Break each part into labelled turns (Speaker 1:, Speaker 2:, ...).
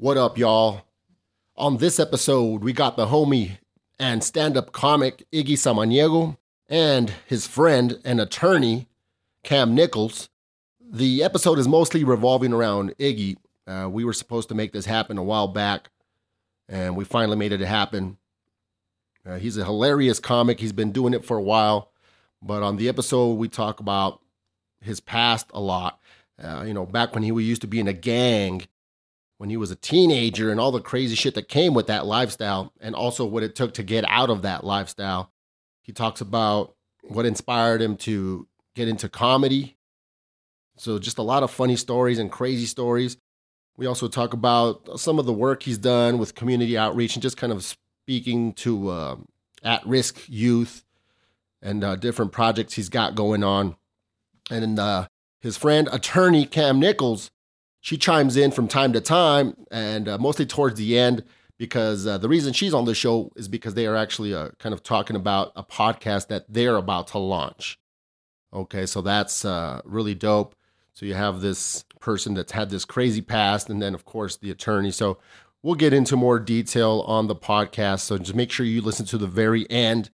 Speaker 1: What up, y'all? On this episode, we got the homie and stand up comic Iggy Samaniego and his friend and attorney Kam Nichols. The episode is mostly revolving around Iggy. Uh, we were supposed to make this happen a while back, and we finally made it happen. Uh, he's a hilarious comic. He's been doing it for a while. But on the episode, we talk about his past a lot. Uh, you know, back when he used to be in a gang, when he was a teenager, and all the crazy shit that came with that lifestyle, and also what it took to get out of that lifestyle. He talks about what inspired him to get into comedy. So, just a lot of funny stories and crazy stories. We also talk about some of the work he's done with community outreach and just kind of speaking to uh, at risk youth and uh, different projects he's got going on. And uh, his friend, attorney Kam Nichols, she chimes in from time to time and uh, mostly towards the end because uh, the reason she's on the show is because they are actually uh, kind of talking about a podcast that they're about to launch. Okay, so that's uh, really dope. So you have this person that's had this crazy past, and then of course the attorney. So we'll get into more detail on the podcast. So just make sure you listen to the very end.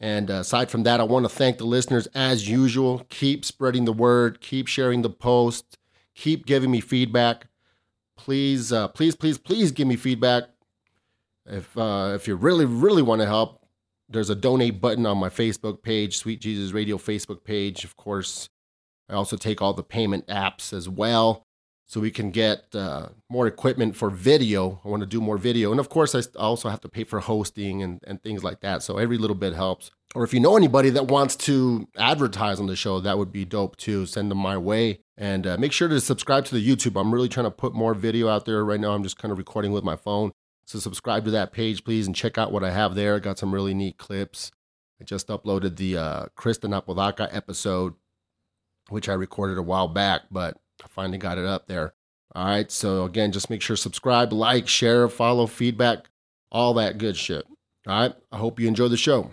Speaker 1: And uh, aside from that, I want to thank the listeners as usual. Keep spreading the word, keep sharing the post, keep giving me feedback. Please, uh, please, please, please give me feedback. If uh, if you really, really want to help, there's a donate button on my Facebook page, Sweet Jesus Radio Facebook page. Of course, I also take all the payment apps as well so we can get uh, more equipment for video. I want to do more video. And of course, I also have to pay for hosting and, and things like that. So every little bit helps. Or if you know anybody that wants to advertise on the show, that would be dope too. Send them my way. And uh, make sure to subscribe to the YouTube. I'm really trying to put more video out there right now. I'm just kind of recording with my phone. So subscribe to that page, please, and check out what I have there. I got some really neat clips. I just uploaded the uh, Kristen Apodaca episode, which I recorded a while back, but I finally got it up there. All right. So again, just make sure subscribe, like, share, follow, feedback, all that good shit. All right. I hope you enjoy the show.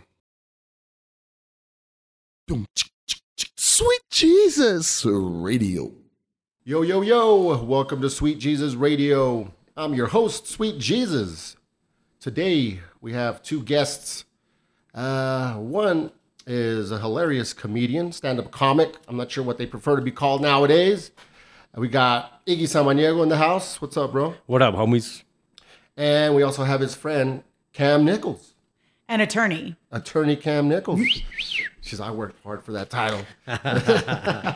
Speaker 2: Sweet Jesus Radio.
Speaker 1: Yo, yo, yo. Welcome to Sweet Jesus Radio. I'm your host, Sweet Jesus. Today we have two guests. Uh, one is a hilarious comedian, stand up comic. I'm not sure what they prefer to be called nowadays. We got Iggy Samaniego in the house. What's up, bro?
Speaker 3: What up, homies?
Speaker 1: And we also have his friend Kam Nichols,
Speaker 4: An attorney.
Speaker 1: attorney Kam Nichols. She's I worked hard for that title.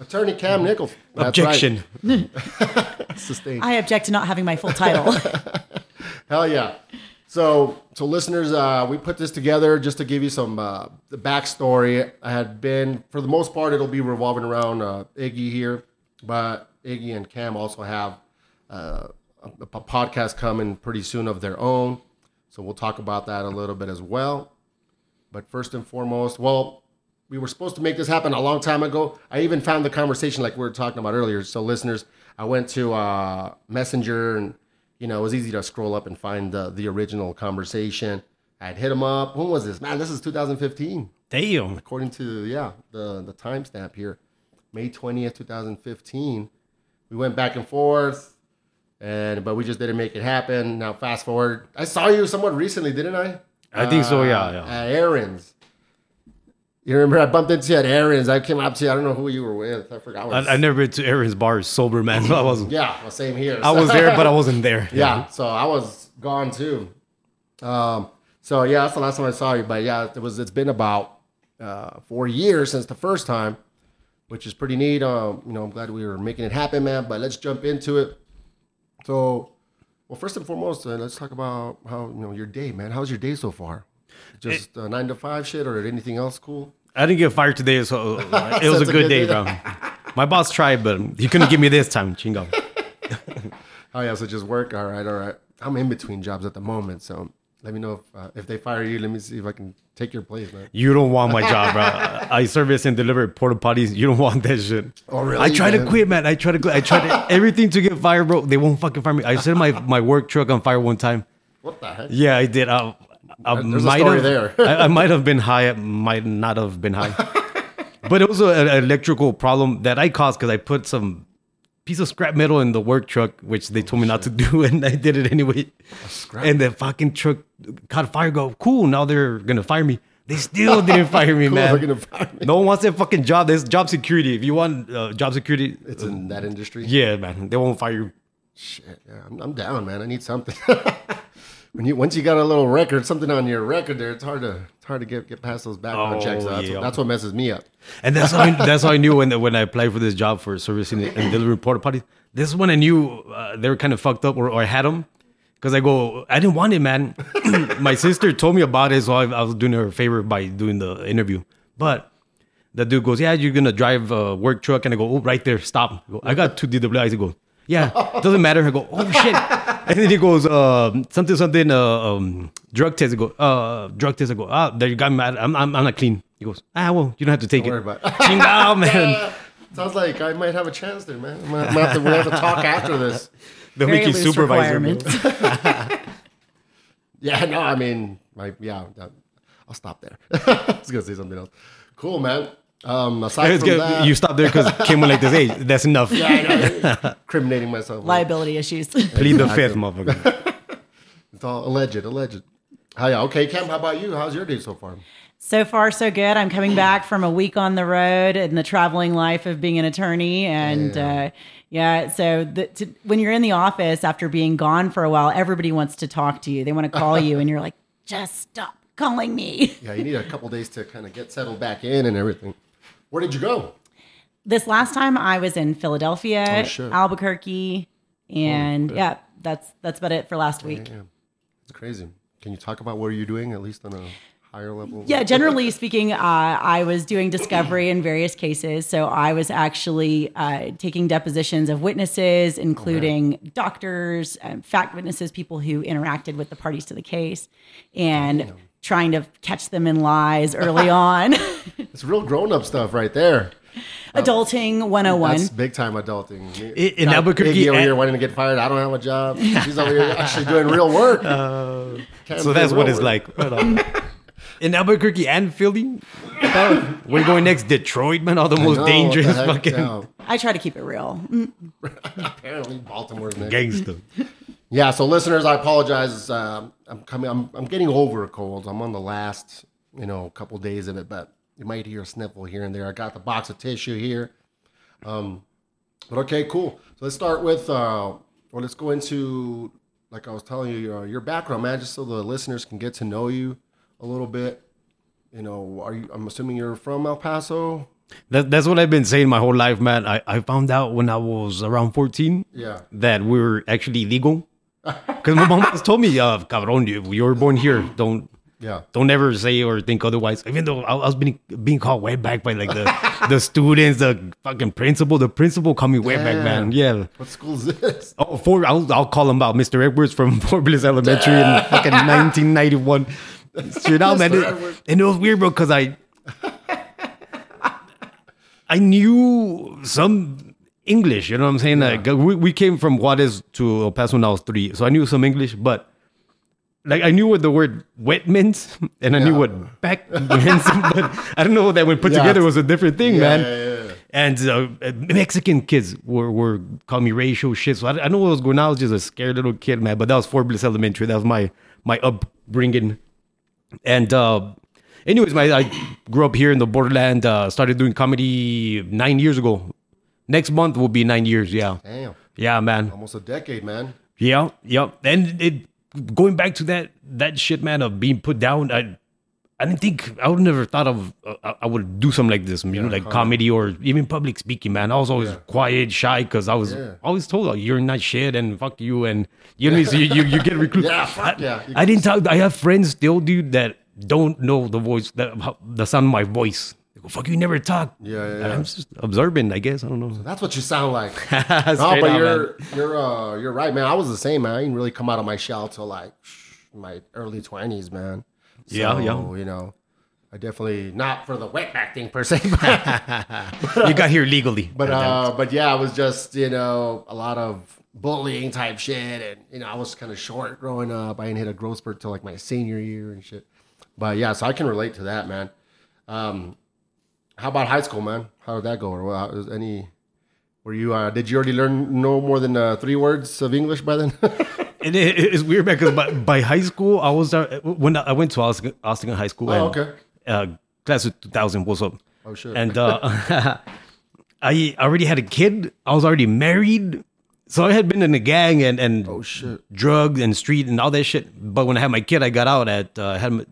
Speaker 1: attorney Kam Nichols. That's right.
Speaker 3: Objection.
Speaker 1: Sustained.
Speaker 4: I object to not having my full title.
Speaker 1: Hell yeah. So, so listeners, uh, we put this together just to give you some uh, the backstory. I had been, for the most part, it'll be revolving around uh, Iggy here, but Iggy and Kam also have uh, a, a podcast coming pretty soon of their own. So we'll talk about that a little bit as well. But first and foremost, well, we were supposed to make this happen a long time ago. I even found the conversation like we were talking about earlier. So listeners, I went to uh, Messenger and you know it was easy to scroll up and find the the original conversation. I'd hit him up. When was this? Man, this is 2015,
Speaker 3: Damn.
Speaker 1: according to yeah the the timestamp here, May 20th, 2015. We went back and forth, and but we just didn't make it happen. Now fast forward, I saw you somewhat recently, didn't I?
Speaker 3: I think so, yeah,
Speaker 1: Uh,
Speaker 3: yeah.
Speaker 1: At Aaron's. You remember I bumped into you at Aaron's. I came up to you. I don't know who you were with. I forgot.
Speaker 3: I, I never been to Aaron's bar sober, man. So I wasn't.
Speaker 1: Yeah, well, same here.
Speaker 3: I was there, but I wasn't there.
Speaker 1: yeah, so I was gone too. Um, so yeah, that's the last time I saw you. But yeah, it was. It's been about uh, four years since the first time, which is pretty neat. Um, you know, I'm glad we were making it happen, man. But let's jump into it. So, well, first and foremost, uh, let's talk about how you know your day, man. How's your day so far? Just uh, nine to five shit, or anything else cool?
Speaker 3: I didn't get fired today, so uh, it was a good
Speaker 1: good
Speaker 3: day,
Speaker 1: day.
Speaker 3: bro. My boss tried, but he couldn't give me this time. Chingo.
Speaker 1: Oh yeah, so just work. All right, all right. I'm in between jobs at the moment, so let me know if uh, if they fire you. Let me see if I can take your place, man.
Speaker 3: You don't want my job, bro. I service and deliver porta potties. You don't want that shit.
Speaker 1: Oh, really,
Speaker 3: I try
Speaker 1: man?
Speaker 3: to quit, man. I try to quit. I tried to, everything to get fired, bro. They won't fucking fire me. I set my, my work truck on fire one time.
Speaker 1: What the heck?
Speaker 3: Yeah, I did. I, I
Speaker 1: There's
Speaker 3: might have,
Speaker 1: there.
Speaker 3: I, I might have been high. I might not have been high. but it was a- an electrical problem that I caused because I put some piece of scrap metal in the work truck, which they told me not to do, and I did it anyway. And the fucking truck caught fire. Go cool. Now they're gonna fire me. They still didn't fire me,
Speaker 1: Cool,
Speaker 3: man.
Speaker 1: fire me.
Speaker 3: No one wants that fucking job. There's job security. If you want uh, job security,
Speaker 1: It's in that industry.
Speaker 3: yeah, man, they won't fire you.
Speaker 1: Shit, yeah, I'm, I'm down, man. I need something. when you once you got a little record, something on your record there, it's hard to it's hard to get get past those background
Speaker 3: Oh,
Speaker 1: checks. That's,
Speaker 3: yeah.
Speaker 1: what, that's what messes me up.
Speaker 3: And that's how I, that's how I knew when when I applied for this job for servicing and delivering porta potties. This is when I knew uh, they were kind of fucked up, or, or I had them. Because I go, I didn't want it, man. My sister told me about it, so I, I was doing her a favor by doing the interview. But the dude goes, "Yeah, you're gonna drive a work truck," and I go, "Oh, right there, stop." I, go, I got two DWIs. I go, "Yeah, doesn't matter." I go, "Oh shit," and then he goes, uh, "Something, something, uh, um, drug test." I go, "Uh, drug test." I go, "Ah, there you got mad. I'm, I'm, I'm not clean." He goes, "Ah, well, you don't have to take it.
Speaker 1: Don't
Speaker 3: it."
Speaker 1: worry about it.
Speaker 3: Chingao, man.
Speaker 1: Sounds like I might have a chance there, man. I'm gonna, I'm gonna have, to, we'll have to talk after this.
Speaker 3: They'll
Speaker 4: Very
Speaker 3: make you supervisor. bro.
Speaker 1: Yeah, no, I mean, my yeah, I'll stop there. I was gonna say something else. Cool, man. Um, aside
Speaker 3: It's
Speaker 1: from
Speaker 3: good.
Speaker 1: that,
Speaker 3: You stop there because Kim went like this. Hey, that's enough.
Speaker 1: yeah, I know, incriminating myself.
Speaker 4: Liability issues.
Speaker 3: Plead the fifth, motherfucker.
Speaker 1: It's all alleged, alleged. Hi, okay, Kam. How about you? How's your day so far?
Speaker 4: So far, so good. I'm coming back from a week on the road in the traveling life of being an attorney. And yeah, uh, yeah so the, to, when you're in the office after being gone for a while, everybody wants to talk to you. They want to call you, and you're like, just stop calling me.
Speaker 1: Yeah, you need a couple days to kind of get settled back in and everything. Where did you go?
Speaker 4: This last time I was in Philadelphia,
Speaker 1: Oh.
Speaker 4: Albuquerque, and yeah, that's that's about it for last week.
Speaker 1: Yeah, it's crazy. Can you talk about what you're doing at least on a higher level?
Speaker 4: Yeah, generally speaking, uh, I was doing discovery in various cases. So I was actually uh, taking depositions of witnesses, including doctors, um, fact witnesses, people who interacted with the parties to the case, and trying to catch them in lies early on.
Speaker 1: It's real grown up stuff right there.
Speaker 4: Adulting 101.
Speaker 1: That's big time adulting.
Speaker 3: In- in Albuquerque,
Speaker 1: Iggy over
Speaker 3: and-
Speaker 1: here wanting to get fired. I don't have a job. She's over here actually doing real work. Kam's
Speaker 3: So that's what
Speaker 1: real
Speaker 3: it's like. In Albuquerque and Philly, we're going next. Detroit, man, all the most
Speaker 1: know,
Speaker 3: dangerous
Speaker 1: the
Speaker 3: fucking
Speaker 1: Yeah.
Speaker 4: I try to keep it real. Mm.
Speaker 1: Apparently, Baltimore's next.
Speaker 3: gangster.
Speaker 1: Yeah, so listeners, I apologize. Um, I'm coming. I'm, I'm getting over a cold. I'm on the last, you know, couple days of it, but you might hear a sniffle here and there. I got the box of tissue here. Um, but okay, cool. So let's start with. Uh, well, let's go into, like I was telling you, your, your background, man, just so the listeners can get to know you a little bit. You know, are you? I'm assuming you're from El Paso.
Speaker 3: That, that's what I've been saying my whole life, man. I, I found out when I was around 14
Speaker 1: Yeah.
Speaker 3: that we are actually legal. Because my mom always told me, uh, cabron, you, you were born here. Don't
Speaker 1: Yeah.
Speaker 3: don't ever say or think otherwise. Even though I, was being being called way back by like the the students, the fucking principal. The principal called me way back, man. Yeah.
Speaker 1: What school is this?
Speaker 3: Oh, for I'll, I'll call him out, Mr. Edwards from Fort Bliss Elementary in fucking 1991. Straight out, man.
Speaker 1: Mr.
Speaker 3: It- and it was weird, bro, because I I knew some English. You know what I'm saying? Like we, we came from Juarez to El Paso when I was three, so I knew some English, but. Like I knew what the word wet meant, and I knew what back meant, but I don't know that when put
Speaker 1: Yeah.
Speaker 3: together was a different thing,
Speaker 1: Yeah,
Speaker 3: man.
Speaker 1: yeah, yeah, yeah.
Speaker 3: And uh, Mexican kids were, were calling me racial shit. So I, I know what was going on. I was just a scared little kid, man. But that was Fort Bliss Elementary. That was my my upbringing. And uh, anyways, my I grew up here in the borderland. Uh, started doing comedy nine years ago. Next month will be nine years. Yeah,
Speaker 1: Damn.
Speaker 3: yeah, man.
Speaker 1: Almost a decade, man.
Speaker 3: Yeah, yeah. And it going back to that that shit, man, of being put down. I I didn't think I would never thought of uh, I- would do something like this, you know, like comedy or even public speaking, man. I was always quiet, shy, because I was
Speaker 1: Yeah.
Speaker 3: always told like, you're not shit and fuck you, and you know, so you, you you get recruited.
Speaker 1: Yeah, fuck
Speaker 3: I,
Speaker 1: yeah.
Speaker 3: I didn't talk. I have friends still, dude, that don't know the voice, that the sound of my voice. Go, fuck you, never talk.
Speaker 1: Yeah, yeah, yeah.
Speaker 3: I'm just observant, I guess. I don't know.
Speaker 1: That's what you sound like. No, but
Speaker 3: out,
Speaker 1: you're
Speaker 3: man.
Speaker 1: you're uh you're right, man. I was the same, man. I didn't really come out of my shell till like my early twenties, man.
Speaker 3: Yeah,
Speaker 1: So,
Speaker 3: yeah.
Speaker 1: You know, I definitely not for the wetback thing per se, but
Speaker 3: you got here legally.
Speaker 1: but uh, but yeah, I was just you know a lot of bullying type shit, and you know I was kind of short growing up. I didn't hit a growth spurt till like my senior year and shit. But yeah, so I can relate to that, man. Um, how about high school, man? How did that go? Or what, is any? Were you? Uh, did you already learn no more than uh, three words of English by then?
Speaker 3: And it, it's weird because by, by high school, I was uh, when I went to Austin, Austin High School.
Speaker 1: Oh,
Speaker 3: and,
Speaker 1: okay.
Speaker 3: Uh, class of 2000 was up.
Speaker 1: Oh, shit.
Speaker 3: And uh, I already had a kid. I was already married. So I had been in the gang and, and
Speaker 1: oh shit!
Speaker 3: drugs and street and all that shit. But when I had my kid, I got out at, uh, I had my,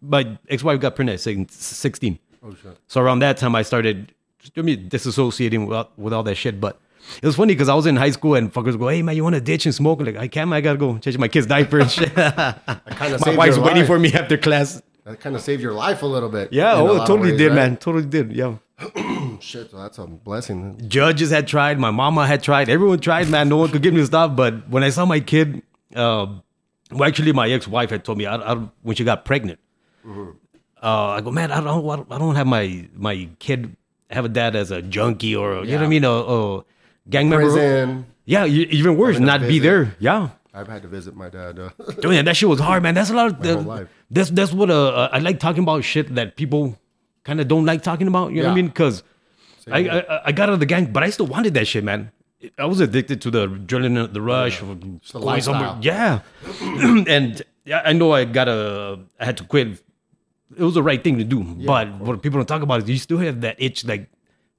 Speaker 3: my ex-wife got pregnant at 16.
Speaker 1: Oh shit!
Speaker 3: So around that time, I started I mean, disassociating with, with all that shit. But it was funny because I was in high school and fuckers go, "Hey man, you want to ditch and smoke?" Like I can't. man, I gotta go change my kid's diaper and shit.
Speaker 1: Kind of
Speaker 3: my wife's waiting
Speaker 1: life.
Speaker 3: for me after class.
Speaker 1: That kind of saved your life a little bit.
Speaker 3: Yeah, oh, it totally
Speaker 1: ways,
Speaker 3: did,
Speaker 1: right?
Speaker 3: man. Totally did. Yeah.
Speaker 1: Shit, so that's a blessing.
Speaker 3: Judges had tried. My mama had tried. Everyone tried, man. No one could get me stop. But when I saw my kid, uh, well, actually, my ex-wife had told me I, I, when she got pregnant.
Speaker 1: Mm-hmm.
Speaker 3: Uh, I go, man, I don't, I don't have my my kid have a dad as a junkie or you know what I mean, a, a gang member.
Speaker 1: Prison.
Speaker 3: Yeah, even worse, not be there. Yeah.
Speaker 1: I've had to visit my dad. Uh,
Speaker 3: that shit was hard, man. That's a lot of the,
Speaker 1: life.
Speaker 3: that's that's what uh, uh, I like talking about shit that people kind of don't like talking about. You know what I mean? Because I, I I got out of the gang, but I still wanted that shit, man. I was addicted to the adrenaline, the rush, of
Speaker 1: the
Speaker 3: going somewhere. Yeah, and yeah, I know I gotta, I had to quit. It was the right thing to do, but what people don't talk about is you still have that itch, like,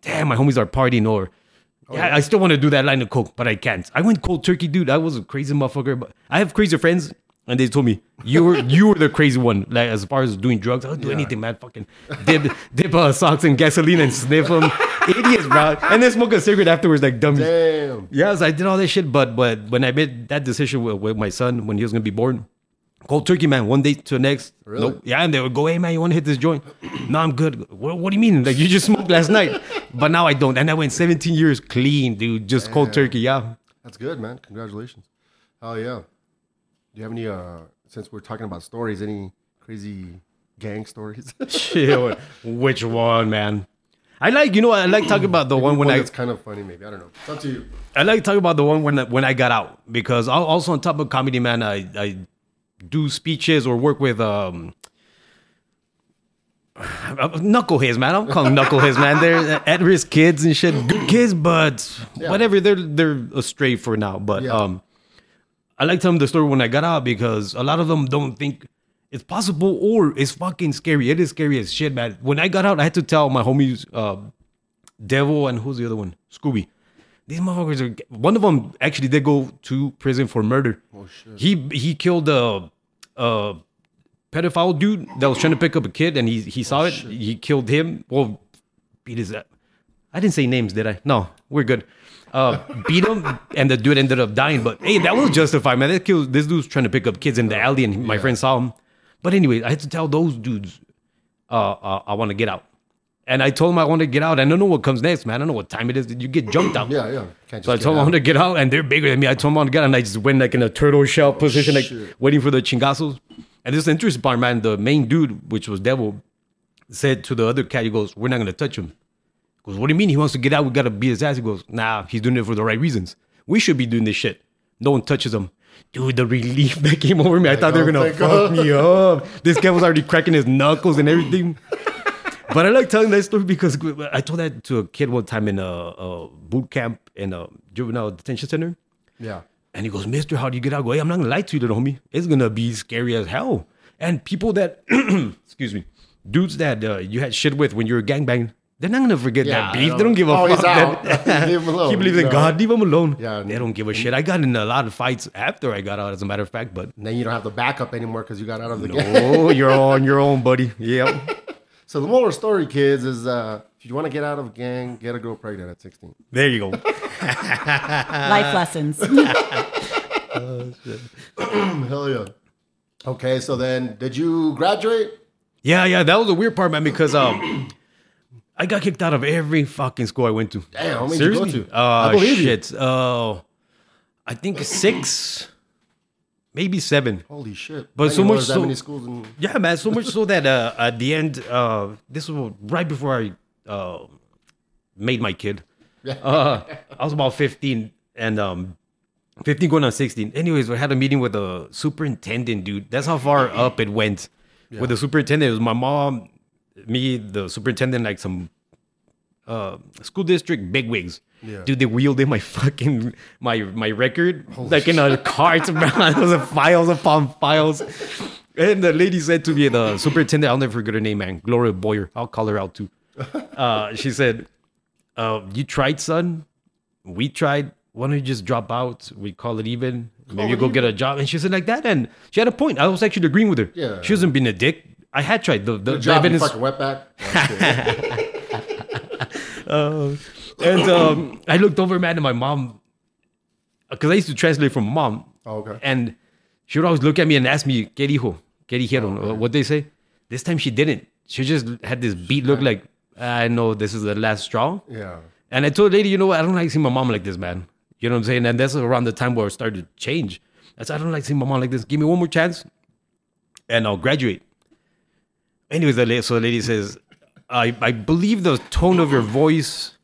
Speaker 3: damn, my homies are partying, or
Speaker 1: Oh,
Speaker 3: yeah, I still want to do that line of coke, but I can't. I went cold turkey, dude. I was a crazy motherfucker, but I have crazy friends. And they told me you were you were the crazy one. Like as far as doing drugs, I'll do anything, man. Fucking dip dip uh, socks in gasoline and sniff them, idiots, bro. And then smoke a cigarette afterwards, like dummies.
Speaker 1: damn.
Speaker 3: Yes, I did all this shit, but but when I made that decision with, with my son when he was gonna be born, cold turkey, man, one day to the next.
Speaker 1: Really?
Speaker 3: Nope. Yeah, and they would go, hey man, you wanna hit this joint? no, I'm good. What, what do you mean? Like you just smoked last night, but now I don't. And I went 17 years clean, dude. Just cold turkey, yeah.
Speaker 1: That's good, man. Congratulations. Oh yeah. Do you have any? uh Since we're talking about stories, any crazy gang stories?
Speaker 3: Shit, which one, man? I like, you know, I like talking about the one when I
Speaker 1: that's kind of funny, maybe. I don't know. It's up to you.
Speaker 3: I like talking about the one when when I got out because also on top of comedy, man, I I do speeches or work with um knuckleheads, man. I'm calling knuckleheads, man. They're at risk kids and shit. Good kids, but whatever. They're they're astray for now. But
Speaker 1: Yeah.
Speaker 3: um, I like telling the story when I got out because a lot of them don't think it's possible or it's fucking scary. It is scary as shit, man. When I got out, I had to tell my homies, uh, Devil and who's the other one? Scooby. These motherfuckers are. One of them actually did go to prison for murder. Oh shit. He he killed a, a pedophile dude that was trying to pick up a kid, and he he saw it. He killed him. Well, beat his. I didn't say names, did I? No, we're good. Uh, beat him, and the dude ended up dying. But hey, that was justified, man. That killed this dude's trying to pick up kids in the alley, and my friend saw him. But anyway, I had to tell those dudes, uh, uh I want to get out. And I told him I want to get out. I don't know what comes next, man. I don't know what time it is. Did you get jumped out.
Speaker 1: Yeah, yeah. Can't
Speaker 3: So I told them I want to get out, and they're bigger than me. I told them I want to get out, and I just went like in a turtle shell position, like
Speaker 1: shit.
Speaker 3: waiting for the chingazos. And this is the interesting part, man. The main dude, which was Devil, said to the other cat, he goes, We're not going to touch him. He goes, What do you mean? He wants to get out. We got to beat his ass. He goes, Nah, he's doing it for the right reasons. We should be doing this shit. No one touches him. Dude, the relief that came over me, I thought they were
Speaker 1: oh,
Speaker 3: going to fuck me up. This guy was already cracking his knuckles and everything. But I like telling that story because I told that to a kid one time in a, a boot camp in a juvenile detention center.
Speaker 1: Yeah.
Speaker 3: And he goes, Mister, how do you get out? I go, hey, I'm not gonna lie to you, little homie. It's gonna be scary as hell. And people that, excuse me, dudes that uh, you had shit with when you were gangbanging, they're not gonna forget
Speaker 1: Yeah,
Speaker 3: that beef. They don't give a
Speaker 1: Oh,
Speaker 3: fuck. that-
Speaker 1: Leave him alone.
Speaker 3: He believes in God. Leave him alone.
Speaker 1: Yeah.
Speaker 3: They don't give a shit. I got in a lot of fights after I got out, as a matter of fact. But
Speaker 1: And then you don't have the backup anymore because you got out of the gang.
Speaker 3: oh, you're on your own, buddy. Yeah.
Speaker 1: So the moral story, kids, is uh, if you want to get out of a gang, get a girl pregnant at 16.
Speaker 3: There you go.
Speaker 4: Life lessons.
Speaker 1: oh Hell yeah. Okay, so then did you graduate?
Speaker 3: Yeah, yeah. That was a weird part, man, because um, I got kicked out of every fucking school I went to.
Speaker 1: Damn, how many did you go
Speaker 3: Seriously?
Speaker 1: to?
Speaker 3: Uh,
Speaker 1: I believe you.
Speaker 3: shit. Uh, I think six, maybe seven.
Speaker 1: Holy shit.
Speaker 3: But so much so-
Speaker 1: many schools in
Speaker 3: Yeah, man. So much so that uh, at the end, uh, this was right before I uh, made my kid.
Speaker 1: Yeah.
Speaker 3: Uh, I was about 15 and um, 15 going on 16. Anyways, we had a meeting with the superintendent, dude. That's how far up it went. With the superintendent, it was my mom, me, the superintendent, like some uh, school district bigwigs.
Speaker 1: Yeah.
Speaker 3: Dude, they wheeled in my fucking my my record like in a cart, man. Was a files upon files. And the lady said to me, the superintendent, I'll never forget her name, man. Gloria Boyer. I'll call her out too. Uh, she said, uh, "You tried, son. We tried. Why don't you just drop out? We call it even. Maybe you go get a job." And she said like that, and she had a point. I was actually agreeing with her.
Speaker 1: Yeah.
Speaker 3: she wasn't being a dick. I had tried the the, the
Speaker 1: job,
Speaker 3: evidence.
Speaker 1: fucking wetback.
Speaker 3: And um, I looked over, man, and my mom, because I used to translate from mom.
Speaker 1: Oh, okay.
Speaker 3: And she would always look at me and ask me, ¿Qué dijo? ¿Qué dijeron?
Speaker 1: Oh,
Speaker 3: Uh, What they say? This time she didn't. She just had this beat look like, I know this is the last straw.
Speaker 1: yeah.
Speaker 3: And I told the lady, you know what? I don't like seeing my mom like this, man. You know what I'm saying? And that's around the time where it started to change. I said, I don't like seeing my mom like this. Give me one more chance and I'll graduate. Anyways, so the lady says, I, I believe the tone of your voice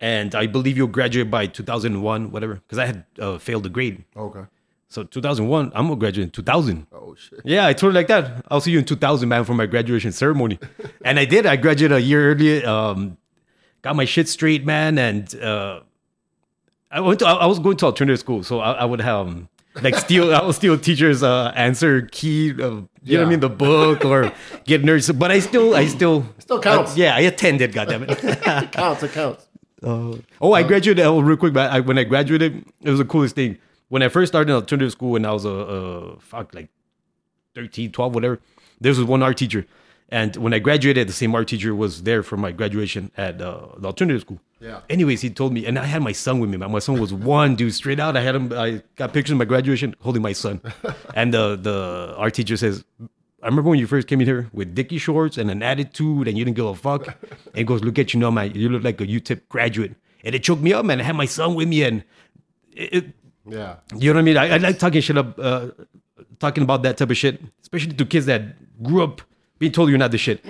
Speaker 3: and I believe you'll graduate by 2001, whatever. Because I had uh, failed the grade.
Speaker 1: Okay.
Speaker 3: So 2001, I'm to graduate in 2000.
Speaker 1: Oh shit.
Speaker 3: Yeah, I told her like that. I'll see you in 2000, man, for my graduation ceremony. and I did. I graduated a year earlier. Um, got my shit straight, man, and uh, I went to. I I was going to alternative school, so I, I would have um, like steal. I will steal teachers' uh, answer key. Uh, you know what I mean? The book or get nerds. But I still, I still,
Speaker 1: Still counts.
Speaker 3: I- yeah, I attended. Goddamn it.
Speaker 1: It counts. It counts.
Speaker 3: Oh, I graduated. Oh, real quick, but I, when I graduated, it was the coolest thing. When I first started in alternative school, when I was a, a fuck like 13, 12, whatever, there was one art teacher, and when I graduated, the same art teacher was there for my graduation at uh, the alternative school.
Speaker 1: Yeah.
Speaker 3: Anyways, he told me, and I had my son with me. My son was one dude straight out. I had him. I got pictures of my graduation holding my son, and the the art teacher says. I remember when you first came in here with Dickie shorts and an attitude, and you didn't give a fuck. And he goes, "Look at you now, man. You look like a UTEP graduate." And it choked me up, man. I had my son with me, and it, it,
Speaker 1: Yeah.
Speaker 3: you know what I mean? I, I like talking shit up, uh, talking about that type of shit, especially to kids that grew up being told you're not the shit.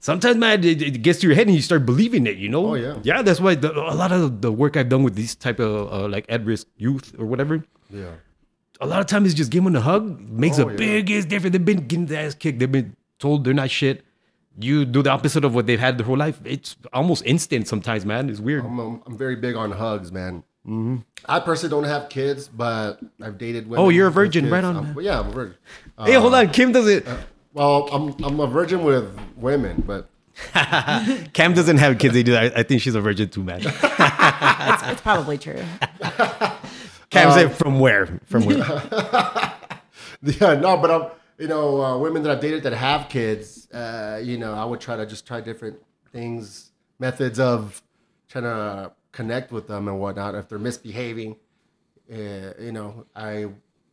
Speaker 3: Sometimes, man, it, it gets to your head and you start believing it. You know?
Speaker 1: Oh, yeah.
Speaker 3: Yeah, that's why the, a lot of the work I've done with these type of uh, like at risk youth or whatever.
Speaker 1: Yeah.
Speaker 3: A lot of times it's just give them a hug makes
Speaker 1: Oh,
Speaker 3: a
Speaker 1: yeah.
Speaker 3: biggest difference. They've been getting their ass kicked. They've been told they're not shit. You do the opposite of what they've had their whole life. It's almost instant sometimes, man. It's weird.
Speaker 1: I'm, I'm, I'm very big on hugs, man. Hmm. I personally don't have kids, but I've dated women.
Speaker 3: Oh, you're a virgin,
Speaker 1: kids.
Speaker 3: right on,
Speaker 1: I'm- yeah, I'm a virgin. Uh,
Speaker 3: hey, hold on. Kim doesn't.
Speaker 1: Well, I'm I'm a virgin with women, but
Speaker 3: Kam doesn't have kids. They do. I, I think she's a virgin too, man.
Speaker 4: It's probably true.
Speaker 3: Kam said, "From where? From where?"
Speaker 1: yeah, no, but I'm you know uh, women that I've dated that have kids. Uh, you know, I would try to just try different things, methods of trying to connect with them and whatnot. If they're misbehaving, uh, you know, I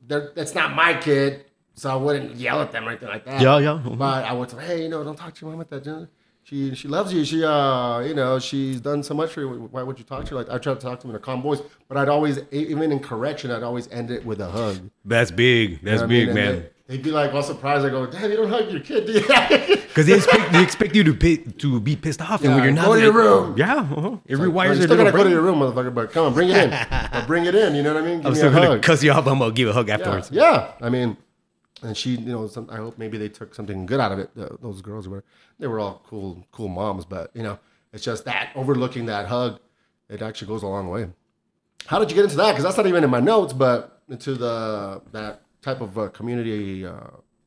Speaker 1: that's not my kid, so I wouldn't yell at them or anything like that.
Speaker 3: Yeah, yeah.
Speaker 1: But I would say, hey, you know, don't talk to your mom like that. you. She she loves you. She uh you know she's done so much for you. Why would you talk to her like? I try to talk to them in a calm voice, but I'd always even in correction, I'd always end it with a hug.
Speaker 3: That's big. That's
Speaker 1: You know what I
Speaker 3: big,
Speaker 1: mean?
Speaker 3: Man.
Speaker 1: They, would be like all surprised. I go, damn, you don't hug your kid, do you?
Speaker 3: Because they expect they expect you to pay, to be pissed off, and when you're not,
Speaker 1: go to your room.
Speaker 3: Yeah, uh-huh. it
Speaker 1: Well,
Speaker 3: rewires
Speaker 1: you
Speaker 3: your
Speaker 1: still
Speaker 3: little
Speaker 1: gotta go to
Speaker 3: brain.
Speaker 1: your room, motherfucker. But come on, bring it in. Bring it in. You know what I mean? Give
Speaker 3: I'm
Speaker 1: me
Speaker 3: still
Speaker 1: a
Speaker 3: gonna
Speaker 1: hug.
Speaker 3: cuss you out, but I'm gonna give a hug
Speaker 1: Yeah,
Speaker 3: afterwards.
Speaker 1: yeah. I mean, and she, you know, some, I hope maybe they took something good out of it. Uh, those girls or whatever. They were all cool, cool moms, but you know, it's just that overlooking that hug, it actually goes a long way. How did you get into that? Because that's not even in my notes, but into the that type of uh, community uh,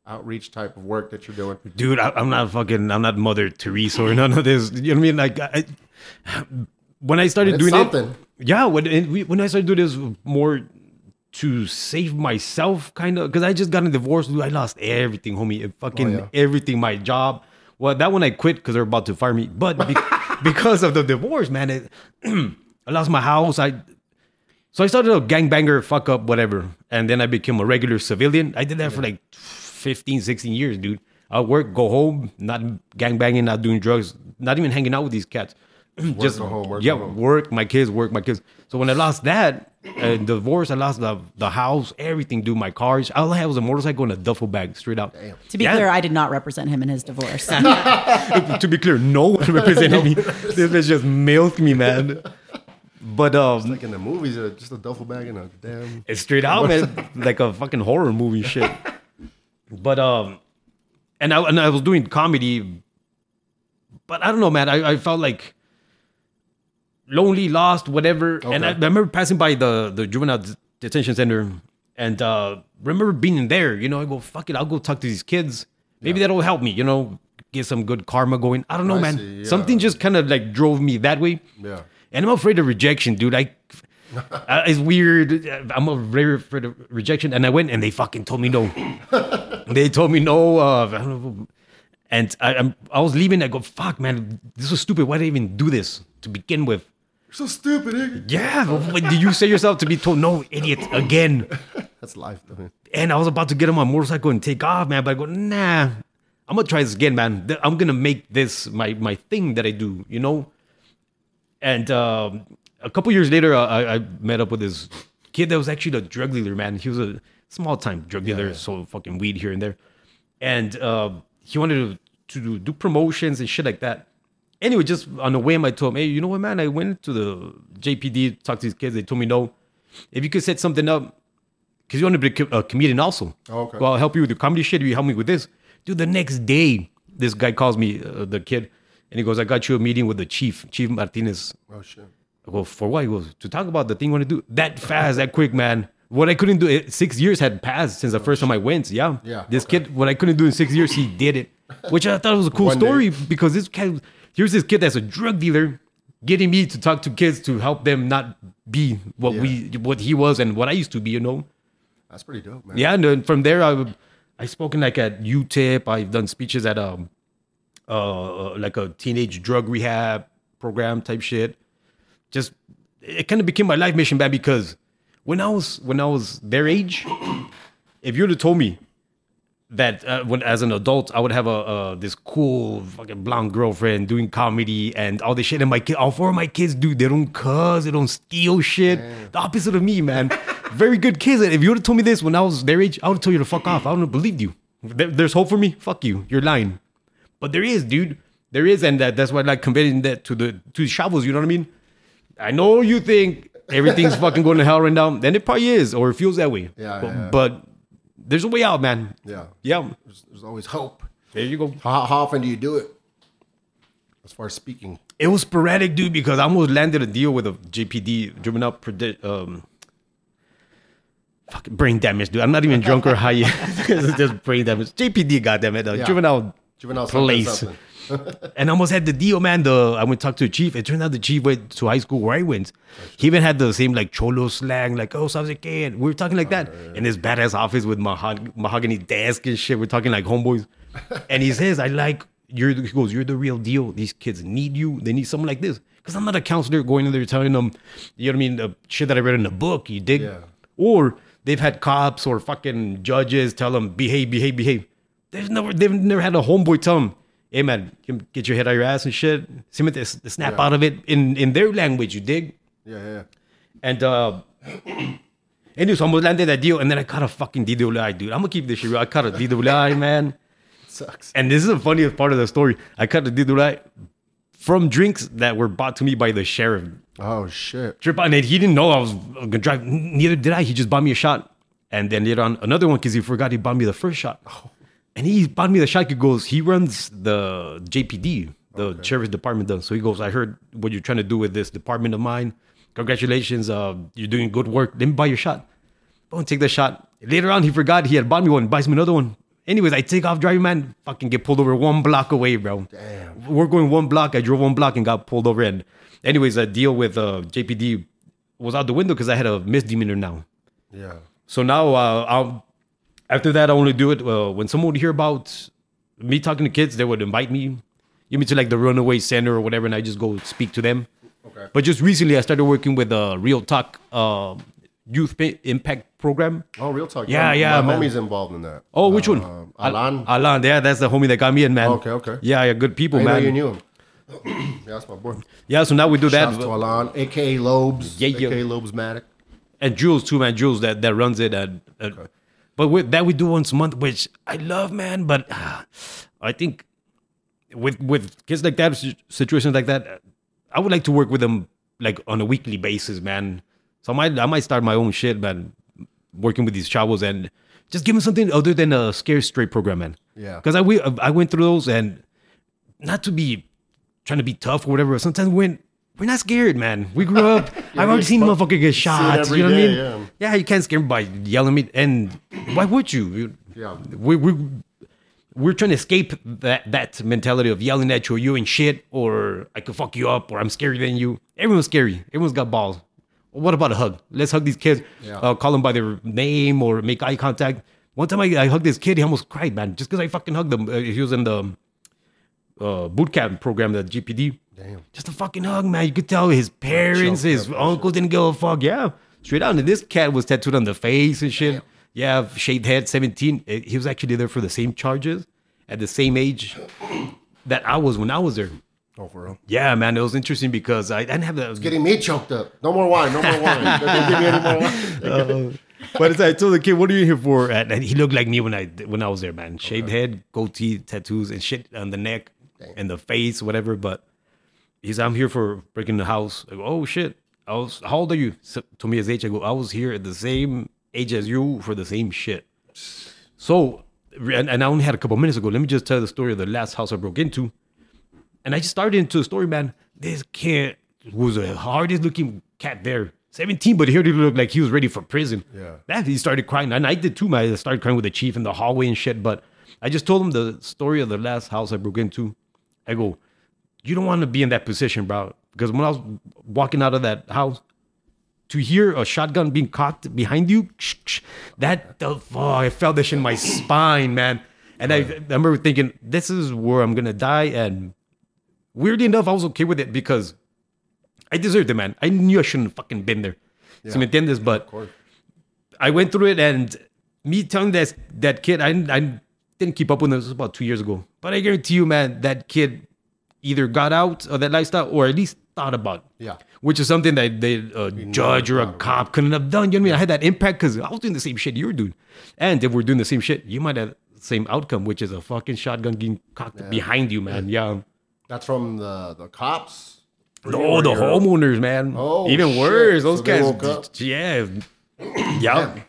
Speaker 1: outreach type of work that you're doing.
Speaker 3: Dude, I, I'm not fucking. I'm not Mother Teresa or none of this. You know what I mean? Like, I, when I started doing
Speaker 1: something.
Speaker 3: it, yeah. When we, when I started doing this more to save myself, kind of, because I just got a divorce. Dude, I lost everything, homie. It fucking
Speaker 1: Oh, yeah.
Speaker 3: everything. My job. Well, that one I quit because they're about to fire me. But be, because of the divorce, man, it, I lost my house. I so I started a gangbanger, fuck up, whatever. And then I became a regular civilian. I did that for like 15, 16 years, dude. I work, go home, not gangbanging, not doing drugs, not even hanging out with these cats. Just
Speaker 1: go home, work,
Speaker 3: yeah,
Speaker 1: home.
Speaker 3: work, my kids, work, my kids. So when I lost that, uh, divorce, I lost the, the house, everything, Do my cars. All I had was a motorcycle and a duffel bag, straight out.
Speaker 4: To be
Speaker 3: Yeah.
Speaker 4: clear, I did not represent him in his divorce.
Speaker 3: to be clear, no one represented me. This bitch just milked me, man. But um,
Speaker 1: Like in the movies, uh, just a duffel bag and a damn.
Speaker 3: It's straight out, man, like a fucking horror movie shit. But um, and I and I was doing comedy, but I don't know, man. I, I felt like lonely, lost, whatever. And I, I remember passing by the the juvenile detention center, and uh, remember being there. You know, I go, fuck it, I'll go talk to these kids. Maybe that'll help me. You know, get some good karma going. I don't know,
Speaker 1: I
Speaker 3: man.
Speaker 1: see, yeah.
Speaker 3: Something just kind of like drove me that way.
Speaker 1: Yeah.
Speaker 3: And I'm afraid of rejection, dude. I, uh, it's weird. I'm a very afraid of rejection. And I went and they fucking told me no. they told me no. Uh, I don't know. And I, I'm, I was leaving. I go, fuck, man, this was stupid. Why did I even do this to begin with?
Speaker 1: You're so stupid, Iggy.
Speaker 3: Yeah, but did you say yourself to be told no, idiot, again?
Speaker 1: That's life, though. man.
Speaker 3: And I was about to get on my motorcycle and take off, man. But I go, nah, I'm gonna try this again, man. I'm gonna make this my my thing that I do, you know. And um, a couple years later, uh, I, I met up with this kid that was actually a drug dealer, man. He was a small time drug dealer, sold fucking weed here and there, and uh, he wanted to, to do promotions and shit like that. Anyway, just on the whim, I told him, hey, you know what, man? I went to the JPD, talked to these kids. They told me no. If you could set something up because you want to be a comedian also.
Speaker 1: Oh, okay.
Speaker 3: Well, I'll help you with your comedy shit. You help me with this. Dude, the next day, this guy calls me, uh, the kid, and he goes, I got you a meeting with the chief, Chief Martinez.
Speaker 1: Oh, shit.
Speaker 3: I go, for what? He goes, to talk about the thing you want to do. That fast, that quick, man. What I couldn't do, it, six years had passed since the first time I went. Yeah.
Speaker 1: Yeah,
Speaker 3: This
Speaker 1: okay.
Speaker 3: kid, what I couldn't do in six years, he did it. Which I thought was a cool
Speaker 1: One day.
Speaker 3: story because this kid, here's this kid that's a drug dealer getting me to talk to kids to help them not be what we, what he was and what I used to be, you know?
Speaker 1: That's pretty dope, man.
Speaker 3: Yeah, and then from there, I I spoken like at UTEP. I've done speeches at um uh like a teenage drug rehab program type shit. Just it kind of became my life mission, man. Because when I was when I was their age, if you would have told me that uh, when as an adult I would have a uh, this cool fucking blonde girlfriend doing comedy and all this shit, and my kid, all four of my kids do they don't cuss, they don't steal shit. The opposite of me, man. Very good kids. And if you would have told me this when I was their age, I would have told you to fuck off. I wouldn't have believed you. There- there's hope for me. Fuck you. You're lying. But there is, dude. There is, and that, that's why I like conveying that to the to the shovels. You know what I mean? I know you think everything's fucking going to hell right now, then it probably is, or it feels that way.
Speaker 1: Yeah,
Speaker 3: but,
Speaker 1: yeah.
Speaker 3: but there's a way out, man.
Speaker 1: Yeah.
Speaker 3: Yeah.
Speaker 1: There's, there's always hope.
Speaker 3: There you go.
Speaker 1: How, how often do you do it? As far as speaking.
Speaker 3: It was sporadic, dude, because I almost landed a deal with a JPD, juvenile predict, um, fucking brain damage, dude. I'm not even drunk or high yet. it's just brain damage. JPD, goddamn it, uh,
Speaker 1: Yeah.
Speaker 3: juvenile,
Speaker 1: Juvenile something,
Speaker 3: police.
Speaker 1: something.
Speaker 3: and I almost had the deal, man. The I went to talk to the chief. It turned out the chief went to high school where I went. He even had the same like cholo slang, like oh, qué? And we were talking like that oh, in this badass office with mahog- mahogany desk and shit. We're talking like homeboys. and he says, "I like you're." The, he goes, "You're the real deal. These kids need you. They need someone like this." Because I'm not a counselor going in there telling them, you know what I mean, the shit that I read in the book. You dig?
Speaker 1: Yeah.
Speaker 3: Or they've had cops or fucking judges tell them behave, behave, behave. They've never, they've never had a homeboy tell them, "Hey man, get your head out of your ass and shit." See me this, snap
Speaker 1: Yeah.
Speaker 3: out of it in in their language. You dig?
Speaker 1: Yeah, yeah.
Speaker 3: And uh, anyway, so I almost landed that deal, and then I caught a fucking DWI, dude. I'm gonna keep this shit real. I caught a DWI, man.
Speaker 1: Sucks.
Speaker 3: And this is the funniest part of the story. I caught the DWI from drinks that were bought to me by the sheriff.
Speaker 1: Oh, shit.
Speaker 3: Trip on it. He didn't know I was gonna drive. Neither did I. He just bought me a shot, and then later on another one because he forgot he bought me the first shot. And he bought me the shot. He goes, he runs the JPD, the sheriff's department does. So he goes, I heard what you're trying to do with this department of mine. Congratulations, uh, you're doing good work. Let me buy your shot. Don't take the shot. Later on, he forgot he had bought me one. Buys me another one. Anyways, I take off driving, man. Fucking get pulled over one block away, bro.
Speaker 1: Damn.
Speaker 3: We're going one block. I drove one block and got pulled over. And anyways, a deal with uh, JPD was out the window because I had a misdemeanor now.
Speaker 1: Yeah.
Speaker 3: So now, uh, I'll, after that, I only do it uh, when someone would hear about me talking to kids. They would invite me, give me to like the Runaway Center or whatever, and I just go speak to them.
Speaker 1: Okay.
Speaker 3: But just recently, I started working with a Real Talk uh, Youth Pa- Impact Program.
Speaker 1: Oh, real talk.
Speaker 3: Yeah, yeah,
Speaker 1: My
Speaker 3: man.
Speaker 1: homie's involved in that.
Speaker 3: Oh, which one?
Speaker 1: Um, Alan.
Speaker 3: Alan, yeah, that's the homie that got me in, man.
Speaker 1: Okay, okay.
Speaker 3: Yeah, yeah, good people,
Speaker 1: I know
Speaker 3: man.
Speaker 1: you knew him. yeah, that's my boy.
Speaker 3: Yeah, so now we do that.
Speaker 1: Shouts to Alan, aka Lobes.
Speaker 3: Yeah, yeah.
Speaker 1: aka Lobes Matic.
Speaker 3: and Jules too, man. Jules that that runs it. And, and- But with that we do once a month, which I love, man. But ah, I think with with kids like that, situations like that, I would like to work with them like on a weekly basis, man. So I might I might start my own shit, man. Working with these chavos and just give them something other than a scare straight program, man.
Speaker 1: Yeah.
Speaker 3: Because I we I went through those and not to be trying to be tough or whatever. Sometimes we went we're not scared, man. We grew up. I've already seen motherfucker get shot. You know what I mean?
Speaker 1: yeah.
Speaker 3: Yeah. you can't scare me by yelling at me. And why would you? You-
Speaker 1: Yeah.
Speaker 3: we we we're trying to escape that that mentality of yelling at you or you ain't shit or I could fuck you up or I'm scarier than you. Everyone's scary. Everyone's got balls. What about a hug? Let's hug these kids.
Speaker 1: Yeah.
Speaker 3: Uh, call them by their name or make eye contact. One time I, I hugged this kid, he almost cried, man, just because I fucking hugged him. Uh, he was in the uh, boot camp program, the GPD.
Speaker 1: Damn.
Speaker 3: Just a fucking hug, man. You could tell his parents, his
Speaker 1: up,
Speaker 3: uncle didn't give a fuck. Yeah, straight out. And this cat was tattooed on the face and shit. Yeah, shaved head, 17. Uh, He was actually there for the same charges at the same age that I was when I was there.
Speaker 1: Oh, for real.
Speaker 3: Yeah, man, it was interesting because I didn't have the.
Speaker 1: Getting me choked up. No more wine. No more wine. Don't give me any more wine.
Speaker 3: but it's, I told the kid, "What are you here for?" And, and he looked like me when I when I was there, man. Shaved head, goatee, tattoos, and shit on the neck and the face, whatever. But he's, I'm here for breaking the house. I go, "Oh shit!" I was, how old are you? So, to me, his age. I go, "I was here at the same age as you for the same shit." So, and, and I only had a couple minutes ago. Let me just tell the story of the last house I broke into. And I just started into the story, man. This kid was the hardest looking cat there. 17, but here he looked like he was ready for prison.
Speaker 1: Yeah.
Speaker 3: That he started crying. And I did too, man. I started crying with the chief in the hallway and shit. But I just told him the story of the last house I broke into. I go, you don't want to be in that position, bro. Because when I was walking out of that house, to hear a shotgun being cocked behind you, that the oh, I felt this in my spine, man. And I, I remember thinking, this is where I'm gonna die. And weirdly enough, I was okay with it because I deserved it, man. I knew I shouldn't have fucking been there. So me entiendes, but I went through it, and me telling that that kid, I, I didn't keep up with him. This was about two years ago. But I guarantee you, man, that kid either got out of that lifestyle or at least thought about.
Speaker 1: Yeah.
Speaker 3: Which is something that they, a judge or a cop couldn't have done. You know what I mean? I had that impact because I was doing the same shit you were doing. And if we're doing the same shit, you might have the same outcome, which is a fucking shotgun getting cocked behind you, man. Yeah.
Speaker 1: That's from the the cops.
Speaker 3: No, the homeowners, man.
Speaker 1: Oh,
Speaker 3: Even
Speaker 1: shit.
Speaker 3: worse. Those
Speaker 1: they
Speaker 3: guys. Yeah. yeah.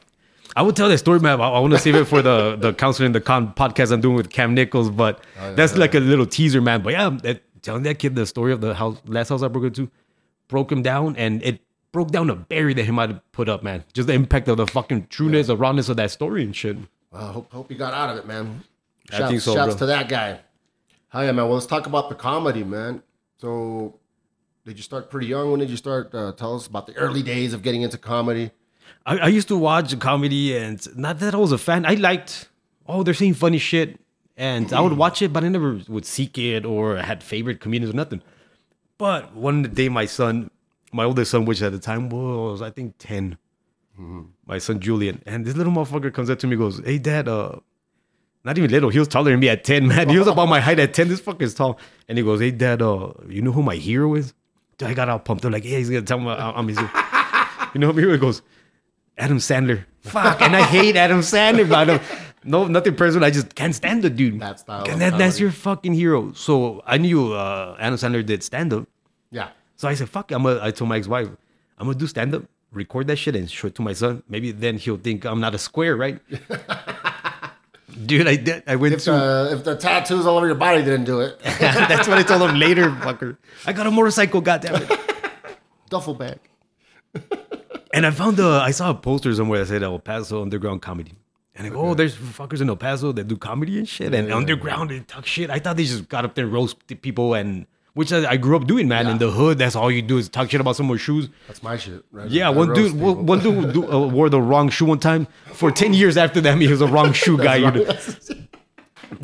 Speaker 3: I would tell that story, man. I, I want to save it for the the counseling the con podcast I'm doing with Kam Nichols, but that's like a little teaser, man. But yeah, that, telling that kid the story of the house, last house I broke into, broke him down, and it broke down a barrier that he might have put up, man. Just the impact of the fucking trueness, the rawness of that story and shit.
Speaker 1: Well, hope hope you got out of it, man.
Speaker 3: I
Speaker 1: Shouts,
Speaker 3: think so,
Speaker 1: shouts
Speaker 3: bro.
Speaker 1: to that guy. Hi, yeah, man. Well, let's talk about the comedy, man. So, did you start pretty young? When did you start? Uh, tell us about the early days of getting into comedy.
Speaker 3: I, I used to watch comedy, and not that I was a fan. I liked, oh, they're saying funny shit, and I would watch it, but I never would seek it or had favorite comedians or nothing. But one day, my son, my oldest son, which at the time was I think 10 my son Julian, and this little motherfucker comes up to me, goes, "Hey, dad, uh." Not even little. He was taller than me at 10, man. He was about my height at 10. This fucker is tall. And he goes, Hey, dad, uh, you know who my hero is? Dude, I got all pumped up. Like, yeah, he's to tell me I'm his hero. You know my hero? He goes, Adam Sandler. Fuck, and I hate Adam Sandler, but I don't, no, nothing personal. I just can't stand the dude.
Speaker 1: That style
Speaker 3: And that, that's your fucking hero. So I knew uh, Adam Sandler did stand up.
Speaker 1: Yeah.
Speaker 3: So I said, fuck, it. I'm gonna, I told my ex-wife, I'm gonna do stand up, record that shit and show it to my son. Maybe then he'll think I'm not a square, right? Dude, I did. I went
Speaker 1: If
Speaker 3: to.
Speaker 1: the if the tattoos all over your body didn't do it,
Speaker 3: that's what I told him later, fucker. I got a motorcycle, goddammit.
Speaker 1: duffel bag.
Speaker 3: And I found a, I saw a poster somewhere that said El Paso Underground Comedy. And I go, oh, there's fuckers in El Paso that do comedy and shit. And underground, they talk shit. I thought they just got up there and roast people. And which I, I grew up doing, man. In the hood, that's all you do is talk shit about someone's shoes.
Speaker 1: That's my shit. Right?
Speaker 3: Yeah,
Speaker 1: I
Speaker 3: one dude,
Speaker 1: people.
Speaker 3: one dude do, uh, wore the wrong shoe one time. For 10 years after that, he was a wrong shoe guy. you know.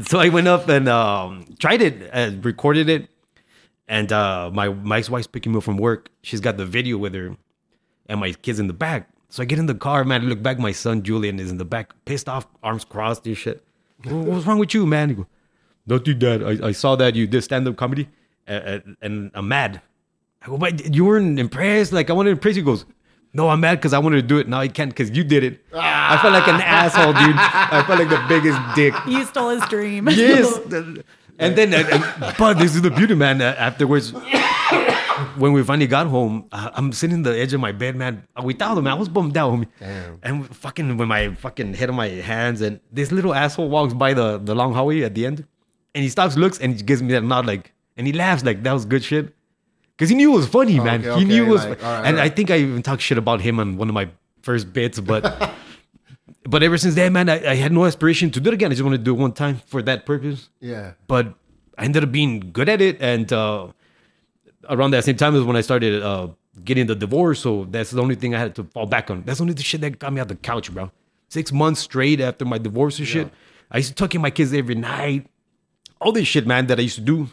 Speaker 3: so I went up and um, tried it, and recorded it, and uh, my my ex-wife's picking me up from work. She's got the video with her, and my kids in the back. So I get in the car, man. I look back, my son Julian is in the back, pissed off, arms crossed and shit. What's wrong with you, man? He go, Nothing, Dad. I, I saw that you did stand-up comedy, uh, uh, and I'm mad. I go, but you weren't impressed. Like I wanted to impress you. He goes, no, I'm mad because I wanted to do it. Now I can't because you did it. I felt like an asshole, dude. I felt like the biggest dick.
Speaker 4: You stole his dream.
Speaker 3: Yes. and then, and, and- but this is the beauty, man. Afterwards, when we finally got home, uh, I'm sitting on the edge of my bed, man. Without him, I was bummed out, homie.
Speaker 1: Damn.
Speaker 3: And fucking with my fucking head on my hands, and this little asshole walks by the, the long hallway at the end, and he stops, looks, and he gives me that nod, like, and he laughs, like, that was good shit. Because he knew it was funny, man.
Speaker 1: okay,
Speaker 3: he knew it was,
Speaker 1: like, right,
Speaker 3: and
Speaker 1: all
Speaker 3: I think I even talked shit about him on one of my first bits, but but ever since then, man, I, I had no aspiration to do it again. I just wanted to do it one time for that purpose.
Speaker 1: Yeah.
Speaker 3: But I ended up being good at it, and uh, around that same time is when I started uh, getting the divorce. So that's the only thing I had to fall back on. That's only the shit that got me out the couch, bro. Six months straight after my divorce and shit. I used to tuck in my kids every night. All this shit, man, that I used to do,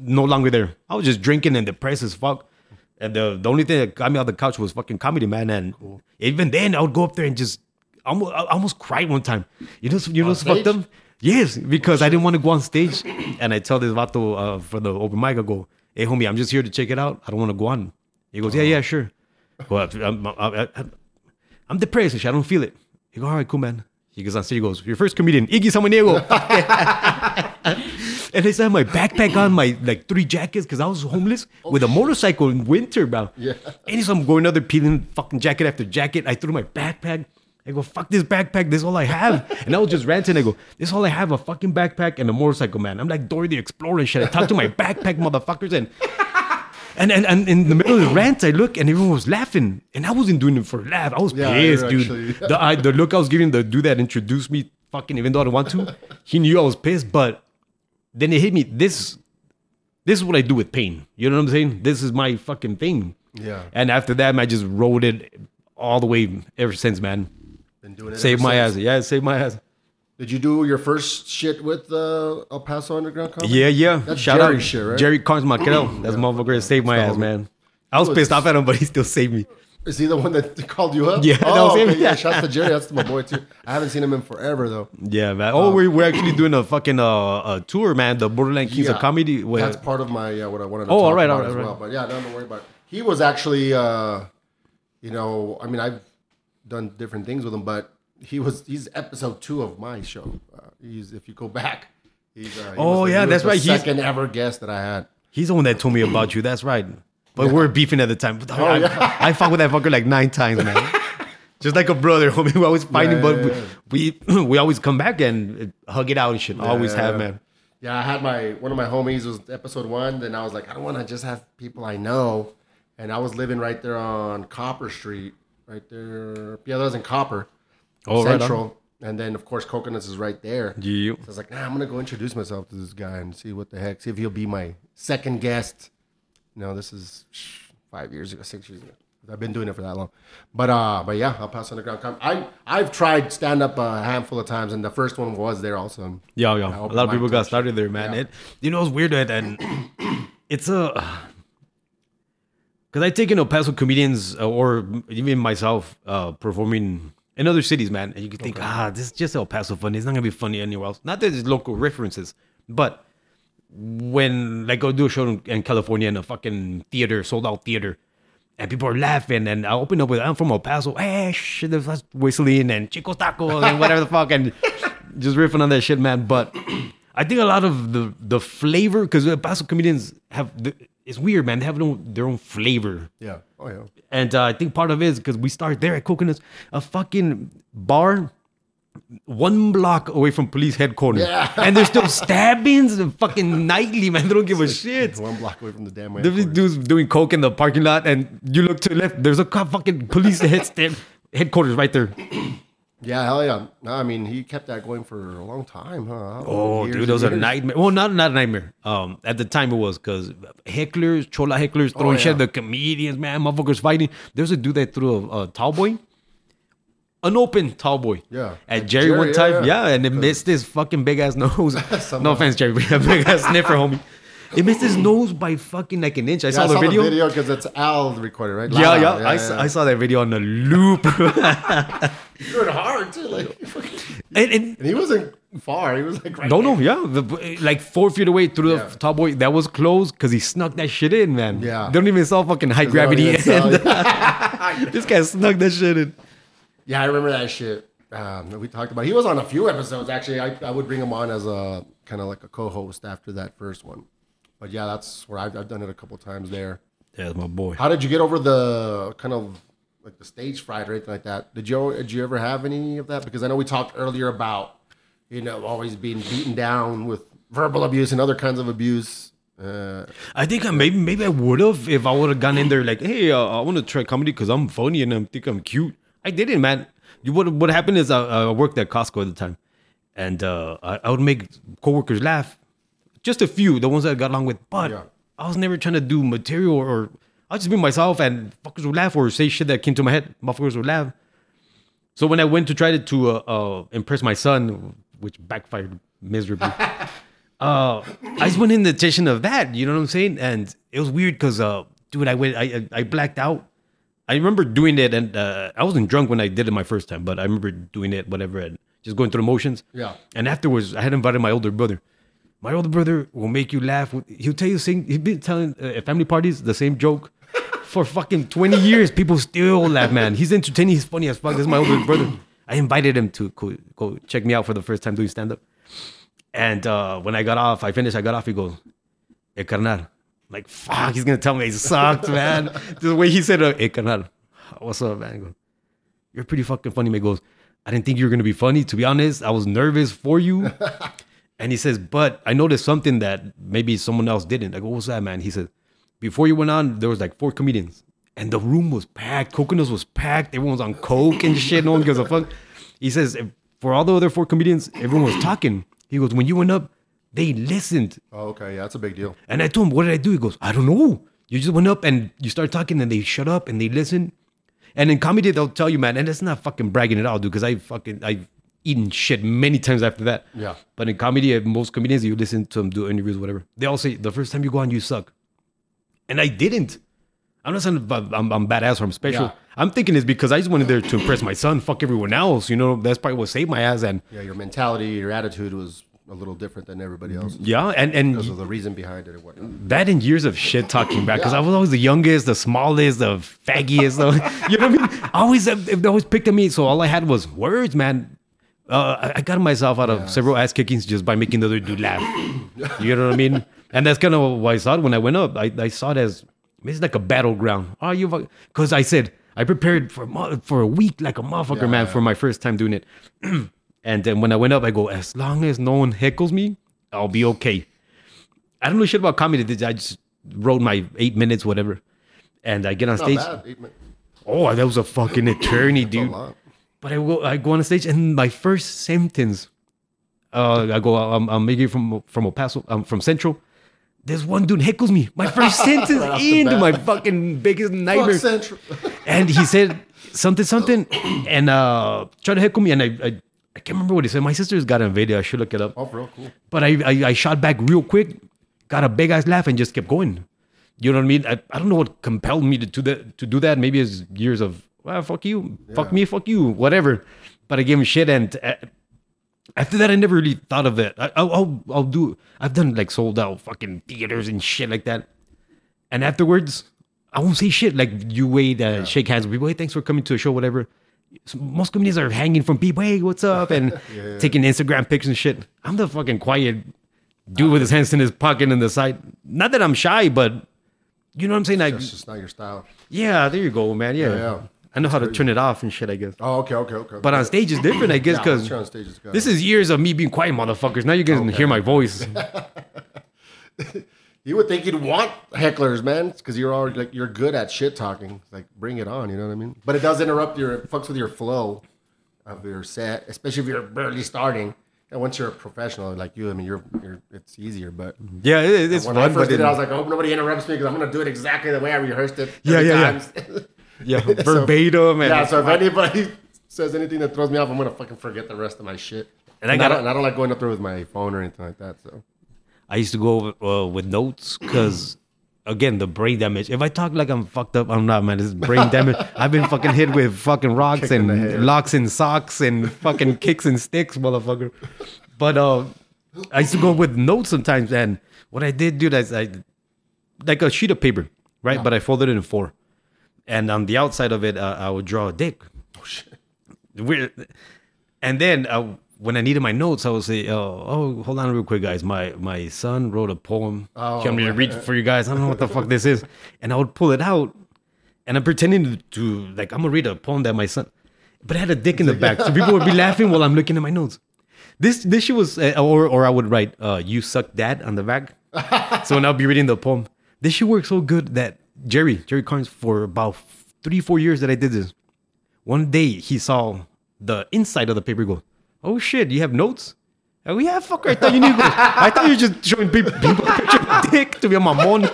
Speaker 3: no longer there. I was just drinking and depressed as fuck. And the, the only thing that got me out the couch was fucking comedy, man. And even then, I would go up there and just almost, I almost cried one time. You know, you know, what's fucked them. Yes, because I didn't want to go on stage, and I tell this vato uh, for the open mic, I go, "Hey, homie, I'm just here to check it out. I don't want to go on." He goes, "Yeah, yeah, sure." Well, I'm, I'm, I'm, I'm depressed. I don't feel it. He goes, "All right, cool, man." He goes on stage. He goes, "Your first comedian, Iggy Samaniego." and I had my backpack on, my like three jackets, because I was homeless with a motorcycle in winter, bro.
Speaker 1: Yeah.
Speaker 3: And so I'm going other peeling fucking jacket after jacket. I threw my backpack. I go, fuck this backpack. This is all I have. And I was just ranting. I go, this is all I have a fucking backpack and a motorcycle, man. I'm like Dora the Explorer and shit. I talk to my backpack motherfuckers and. And, and and in the middle of the rant, I look and everyone was laughing, and I wasn't doing it for a laugh. I was
Speaker 1: Yeah,
Speaker 3: pissed, dude.
Speaker 1: actually-
Speaker 3: The I, the look I was giving the dude that introduced me, fucking, even though I didn't want to, he knew I was pissed. But then it hit me. This this is what I do with pain. You know what I'm saying? This is my fucking thing.
Speaker 1: Yeah.
Speaker 3: And after that, I just rode it all the way ever since, man.
Speaker 1: Been doing it.
Speaker 3: Save my
Speaker 1: since.
Speaker 3: ass. Yeah, save my ass.
Speaker 1: Did you do your first shit with uh, El Paso Underground Comedy?
Speaker 3: Yeah, yeah.
Speaker 1: That's
Speaker 3: Shout
Speaker 1: Jerry
Speaker 3: out
Speaker 1: shit, right?
Speaker 3: Jerry Carnes Maquerel. That's motherfucker that saved my ass, man. I was
Speaker 1: was-
Speaker 3: pissed off at him, but he still saved me.
Speaker 1: Is he the one that called you up?
Speaker 3: Yeah, that
Speaker 1: Oh,
Speaker 3: was him.
Speaker 1: okay, yeah. Shout out to Jerry. That's my boy too. I haven't seen him in forever though.
Speaker 3: Yeah, man. Oh, we're, we're actually doing a fucking uh, uh, tour, man. The Borderland Kings of Comedy. Where,
Speaker 1: That's part of my yeah what I wanted to
Speaker 3: Oh,
Speaker 1: talk
Speaker 3: all right,
Speaker 1: about
Speaker 3: all right,
Speaker 1: as
Speaker 3: all
Speaker 1: well. But yeah, don't worry about it. He was actually uh, you know, I mean I've done different things with him, but he was he's episode two of my show. Uh, he's if you go back, he's uh, he
Speaker 3: Oh,
Speaker 1: was
Speaker 3: yeah, that's
Speaker 1: the
Speaker 3: right. He's-
Speaker 1: Second ever guest that I had.
Speaker 3: He's the one that told me about you. That's right. But we're beefing at the time. I,
Speaker 1: Oh, yeah.
Speaker 3: I fought with that fucker like nine times, man. Just like a brother, homie. We always fighting,
Speaker 1: Yeah,
Speaker 3: but
Speaker 1: yeah,
Speaker 3: we, we we always come back and hug it out and shit. always
Speaker 1: Yeah.
Speaker 3: have, man.
Speaker 1: Yeah, I had my one of my homies was episode one. Then I was like, I don't want to just have people I know, and I was living right there on Copper Street, right there. Yeah, that was in Copper,
Speaker 3: Oh, right.
Speaker 1: Central. and then of course Coconuts is right there.
Speaker 3: Yeah.
Speaker 1: So I was like, nah, I'm gonna go introduce myself to this guy and see what the heck, see if he'll be my second guest. No, this is five years ago, six years ago. I've been doing it for that long, but uh, but yeah, El Paso Underground. Com- I I've tried stand up a handful of times, and the first one was there also.
Speaker 3: Yeah, yeah. A lot of people got started there, man.
Speaker 1: Yeah.
Speaker 3: It, you know, it's weird that, and it's a because I take in El Paso comedians uh, or even myself uh, performing in other cities, man, and you can think, ah, this is just El Paso funny. It's not gonna be funny anywhere else. Not that it's local references, but when like go do a show in, in California in a fucking theater, sold out theater, and people are laughing, and I open up with I'm from El Paso, hey shit, that's whistling and Chico Taco and whatever the fuck, and just riffing on that shit, man. But I think a lot of the the flavor because El Paso comedians have the, it's weird, man. They have their own, their own flavor.
Speaker 1: Yeah. Oh yeah.
Speaker 3: And uh, I think part of it is because we started there at Coconuts, a fucking bar one block away from police headquarters.
Speaker 1: Yeah.
Speaker 3: And there's still stabbings and fucking nightly, man. They don't give a shit.
Speaker 1: One block away from the damn way.
Speaker 3: There's these dudes doing coke in the parking lot, and you look to the left, there's a fucking police head headquarters right there.
Speaker 1: Yeah, hell yeah. No, I mean he kept that going for a long time, huh?
Speaker 3: Oh,
Speaker 1: Years
Speaker 3: dude, it was a nightmare. Well, not not a nightmare. Um, at the time it was because hecklers, chola hecklers throwing
Speaker 1: Oh,
Speaker 3: shit
Speaker 1: yeah.
Speaker 3: at the comedians, man, motherfuckers fighting. There's a dude that threw a, a tall boy, an open tall boy.
Speaker 1: Yeah.
Speaker 3: At Jerry,
Speaker 1: Jerry,
Speaker 3: one
Speaker 1: yeah,
Speaker 3: time, yeah,
Speaker 1: yeah.
Speaker 3: and it missed his fucking big ass nose. no offense, Jerry, but a big ass sniffer, homie. It missed his nose by fucking like an inch. I
Speaker 1: Yeah,
Speaker 3: saw
Speaker 1: I
Speaker 3: the
Speaker 1: saw
Speaker 3: video.
Speaker 1: the video because it's Al recorded, right?
Speaker 3: Yeah,
Speaker 1: Lala,
Speaker 3: yeah, I, Saw, I saw that video on the loop.
Speaker 1: you it hard too, like.
Speaker 3: and, and
Speaker 1: And he wasn't far. He was like right.
Speaker 3: No,
Speaker 1: there.
Speaker 3: no, yeah, the, like four feet away through
Speaker 1: Yeah.
Speaker 3: the top boy. That was closed because he snuck that shit in, man.
Speaker 1: Yeah.
Speaker 3: they don't even saw fucking high gravity.
Speaker 1: even sell
Speaker 3: end. this guy snuck that shit in.
Speaker 1: Yeah, I remember that shit. Um, that we talked about. He was on a few episodes actually. I, I would bring him on as a kind of like a co-host after that first one. But yeah, that's where I've, I've done it a couple times there.
Speaker 3: Yeah, my boy.
Speaker 1: How did you get over the kind of like the stage fright or anything like that? Did you did you ever have any of that? Because I know we talked earlier about you know always being beaten down with verbal abuse and other kinds of abuse. Uh,
Speaker 3: I think I maybe maybe I would have if I would have gone in there like, hey, uh, I want to try comedy because I'm funny and I think I'm cute. I didn't, man. You what what happened is I, I worked at Costco at the time, and uh, I, I would make coworkers laugh, just a few, the ones that I got along with. But
Speaker 1: Yeah.
Speaker 3: I was never trying to do material or I just be myself and fuckers would laugh or say shit that came to my head. Motherfuckers would laugh. So when I went to try to, to uh, uh, impress my son, which backfired miserably, uh, I just went in the intention of that. You know what I'm saying? And it was weird because, uh, dude, I went, I, I I blacked out. I remember doing it, and uh, I wasn't drunk when I did it my first time, but I remember doing it, whatever, and just going through the motions.
Speaker 1: Yeah.
Speaker 3: And afterwards, I had invited my older brother. My older brother will make you laugh. He'll tell you sing. He's been telling uh, at family parties the same joke for fucking twenty years. People still laugh, man. He's entertaining. He's funny as fuck. This is my older brother. I invited him to go, go check me out for the first time doing stand up. And uh, when I got off, I finished. I got off. He goes, "Eh, carnal." Like, fuck, he's gonna tell me he sucked, man. the way he said, "Eh, carnal, what's up, man?" Goes, "You're pretty fucking funny." Man He goes, "I didn't think you were gonna be funny. To be honest, I was nervous for you." and he says, "But I noticed something that maybe someone else didn't." I go, "What's that, man?" He said, "Before you went on, there was like four comedians, and the room was packed. Coconuts was packed. Everyone was on coke and shit. No one gives a fuck." He says, "For all the other four comedians, everyone was talking." He goes, "When you went up, they listened."
Speaker 1: oh, okay, yeah, that's a big deal.
Speaker 3: And I told him, what did I do? He goes, I don't know. You just went up and you start talking and they shut up and they listen. And in comedy, they'll tell you, man, and it's not fucking bragging at all, dude, because I fucking, I've eaten shit many times after that.
Speaker 1: Yeah.
Speaker 3: But in comedy, most comedians, you listen to them do interviews, whatever. They all say, the first time you go on, you suck. And I didn't. I'm not saying I'm, I'm, badass or I'm special.
Speaker 1: Yeah.
Speaker 3: I'm thinking it's because I just wanted there to impress my son, fuck everyone else. You know, that's probably what saved my ass. And
Speaker 1: Yeah, your mentality, your attitude was a little different than everybody else
Speaker 3: yeah, and, and
Speaker 1: because of the reason behind it or whatnot.
Speaker 3: that and years of shit talking back because I was always the youngest, the smallest, the faggiest. you know what I mean? Always, they always picked at me. So all I had was words, man. Uh, I- got myself out of several ass kickings just by making the other dude laugh. You know what I mean? And that's kind of why I saw it when I went up. I, I saw it as it's like a battleground. Oh, you because I said I prepared for a for a week like a motherfucker, man, for my first time doing it. and then when I went up, I go, as long as no one heckles me, I'll be okay. I don't know shit about comedy. I just wrote my eight minutes, whatever. And I get on
Speaker 1: Not
Speaker 3: stage.
Speaker 1: bad.
Speaker 3: Oh, that was a fucking eternity, dude. But I go, I go on stage, and my first sentence, uh, I go, I'm, I'm maybe from from El Paso, I'm from Central. This one dude heckles me. My first sentence into my fucking biggest
Speaker 1: Fuck
Speaker 3: nightmare.
Speaker 1: Central.
Speaker 3: and he said something, something, and uh, tried to heckle me, and I, I, I can't remember what he said. My sister's got video. I should look it up.
Speaker 1: oh, real cool.
Speaker 3: But I, I, I shot back real quick, got a big ass laugh, and just kept going. You know what I mean? I, I don't know what compelled me to do that. To do that, maybe it's years of well, fuck you, fuck me, fuck you, whatever. But I gave him shit, and uh, after that, I never really thought of it. I, I'll, I'll, I'll do. I've done like sold out fucking theaters and shit like that. And afterwards, I won't say shit. Like you wait, uh, shake hands with people. Hey, thanks for coming to a show, whatever. So most comedians are hanging from people. Hey, what's up? And taking Instagram pics and shit. I'm the fucking quiet dude with his hands in his pocket and the side. Not that I'm shy, but you know what I'm saying. Like,
Speaker 1: That's just not your style.
Speaker 3: yeah, there you go, man. Yeah,
Speaker 1: yeah.
Speaker 3: I know how to turn it off and shit. I guess.
Speaker 1: Oh, okay, okay, okay.
Speaker 3: But on stage is different, I guess, because
Speaker 1: sure on stage is good.
Speaker 3: this is years of me being quiet, motherfuckers. Now you guys can hear my voice.
Speaker 1: You would think you'd want hecklers, man, because you're already like you're good at shit talking. Like, bring it on, you know what I mean? But it does interrupt your it fucks with your flow of your set, especially if you're barely starting. And once you're a professional like you, I mean, you're you're it's easier. But
Speaker 3: Yeah, it, it's
Speaker 1: when
Speaker 3: fun,
Speaker 1: I first
Speaker 3: but
Speaker 1: did it, I was like, I hope nobody interrupts me because I'm gonna do it exactly the way I rehearsed it.
Speaker 3: Yeah, yeah, yeah.
Speaker 1: times.
Speaker 3: yeah, verbatim. And
Speaker 1: yeah. So if anybody says anything that throws me off, I'm gonna fucking forget the rest of my shit.
Speaker 3: And I
Speaker 1: And I,
Speaker 3: gotta-
Speaker 1: don't, and I don't like going up there with my phone or anything like that. So
Speaker 3: I used to go uh, with notes because, again, the brain damage. If I talk like I'm fucked up, I'm not, man. It's brain damage. I've been fucking hit with fucking rocks
Speaker 1: Kick
Speaker 3: and locks and socks and fucking kicks and sticks, motherfucker. But uh, I used to go with notes sometimes. And what I did, dude, is I like a sheet of paper, right? But I folded it in four. And on the outside of it, uh, I would draw a dick.
Speaker 1: oh shit.
Speaker 3: Weird. And then uh, when I needed my notes, I would say, oh, oh, hold on real quick, guys. My my son wrote a poem.
Speaker 1: Oh,
Speaker 3: you want me to read it for you guys? I don't know what the fuck this is. And I would pull it out, and I'm pretending to, to like I'm gonna read a poem that my son, but I had a dick in the back, so people would be laughing while I'm looking at my notes. This this shit was, uh, or or I would write, uh, "You suck, dad" on the back. so when I'll be reading the poem, this shit worked so good that Jerry, Jerry Carnes, for about three, four years that I did this, one day he saw the inside of the paper go, oh shit, you have notes? Oh yeah, fucker, I thought you knew. I thought you were just showing people, people a picture of dick to be on my mon.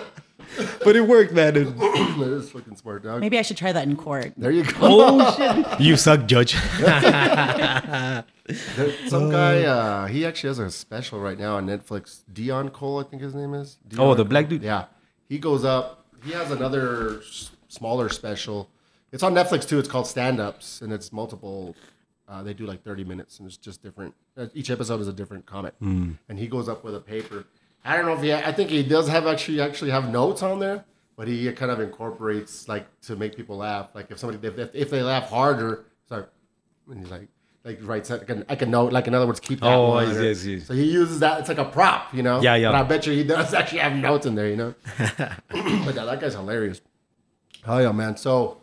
Speaker 3: But it worked, man. And-
Speaker 1: that is fucking smart, dog.
Speaker 4: Maybe I should try that in court.
Speaker 1: There you go.
Speaker 3: oh shit. You suck, Judge.
Speaker 1: There- Some guy, uh, he actually has a special right now on Netflix. Deon Cole, I think his name is. Deon
Speaker 3: Oh, the
Speaker 1: Cole.
Speaker 3: black dude?
Speaker 1: Yeah, he goes up. He has another s- smaller special. It's on Netflix too. It's called Stand Ups, and it's multiple. Uh, they do like thirty minutes, and it's just different. uh, Each episode is a different comic,
Speaker 3: Hmm.
Speaker 1: and he goes up with a paper. I don't know if he. I think he does have actually actually have notes on there, but he kind of incorporates like to make people laugh. Like if somebody if, if, if they laugh harder, it's like and he's like like writes like an, like a note like in other words keep that
Speaker 3: Oh,
Speaker 1: one,
Speaker 3: I
Speaker 1: or-
Speaker 3: I see.
Speaker 1: so he uses that it's like a prop you know?
Speaker 3: Yeah, yeah.
Speaker 1: but I bet you he does actually have notes in there you know? But yeah, that guy's hilarious. Hell yeah man. So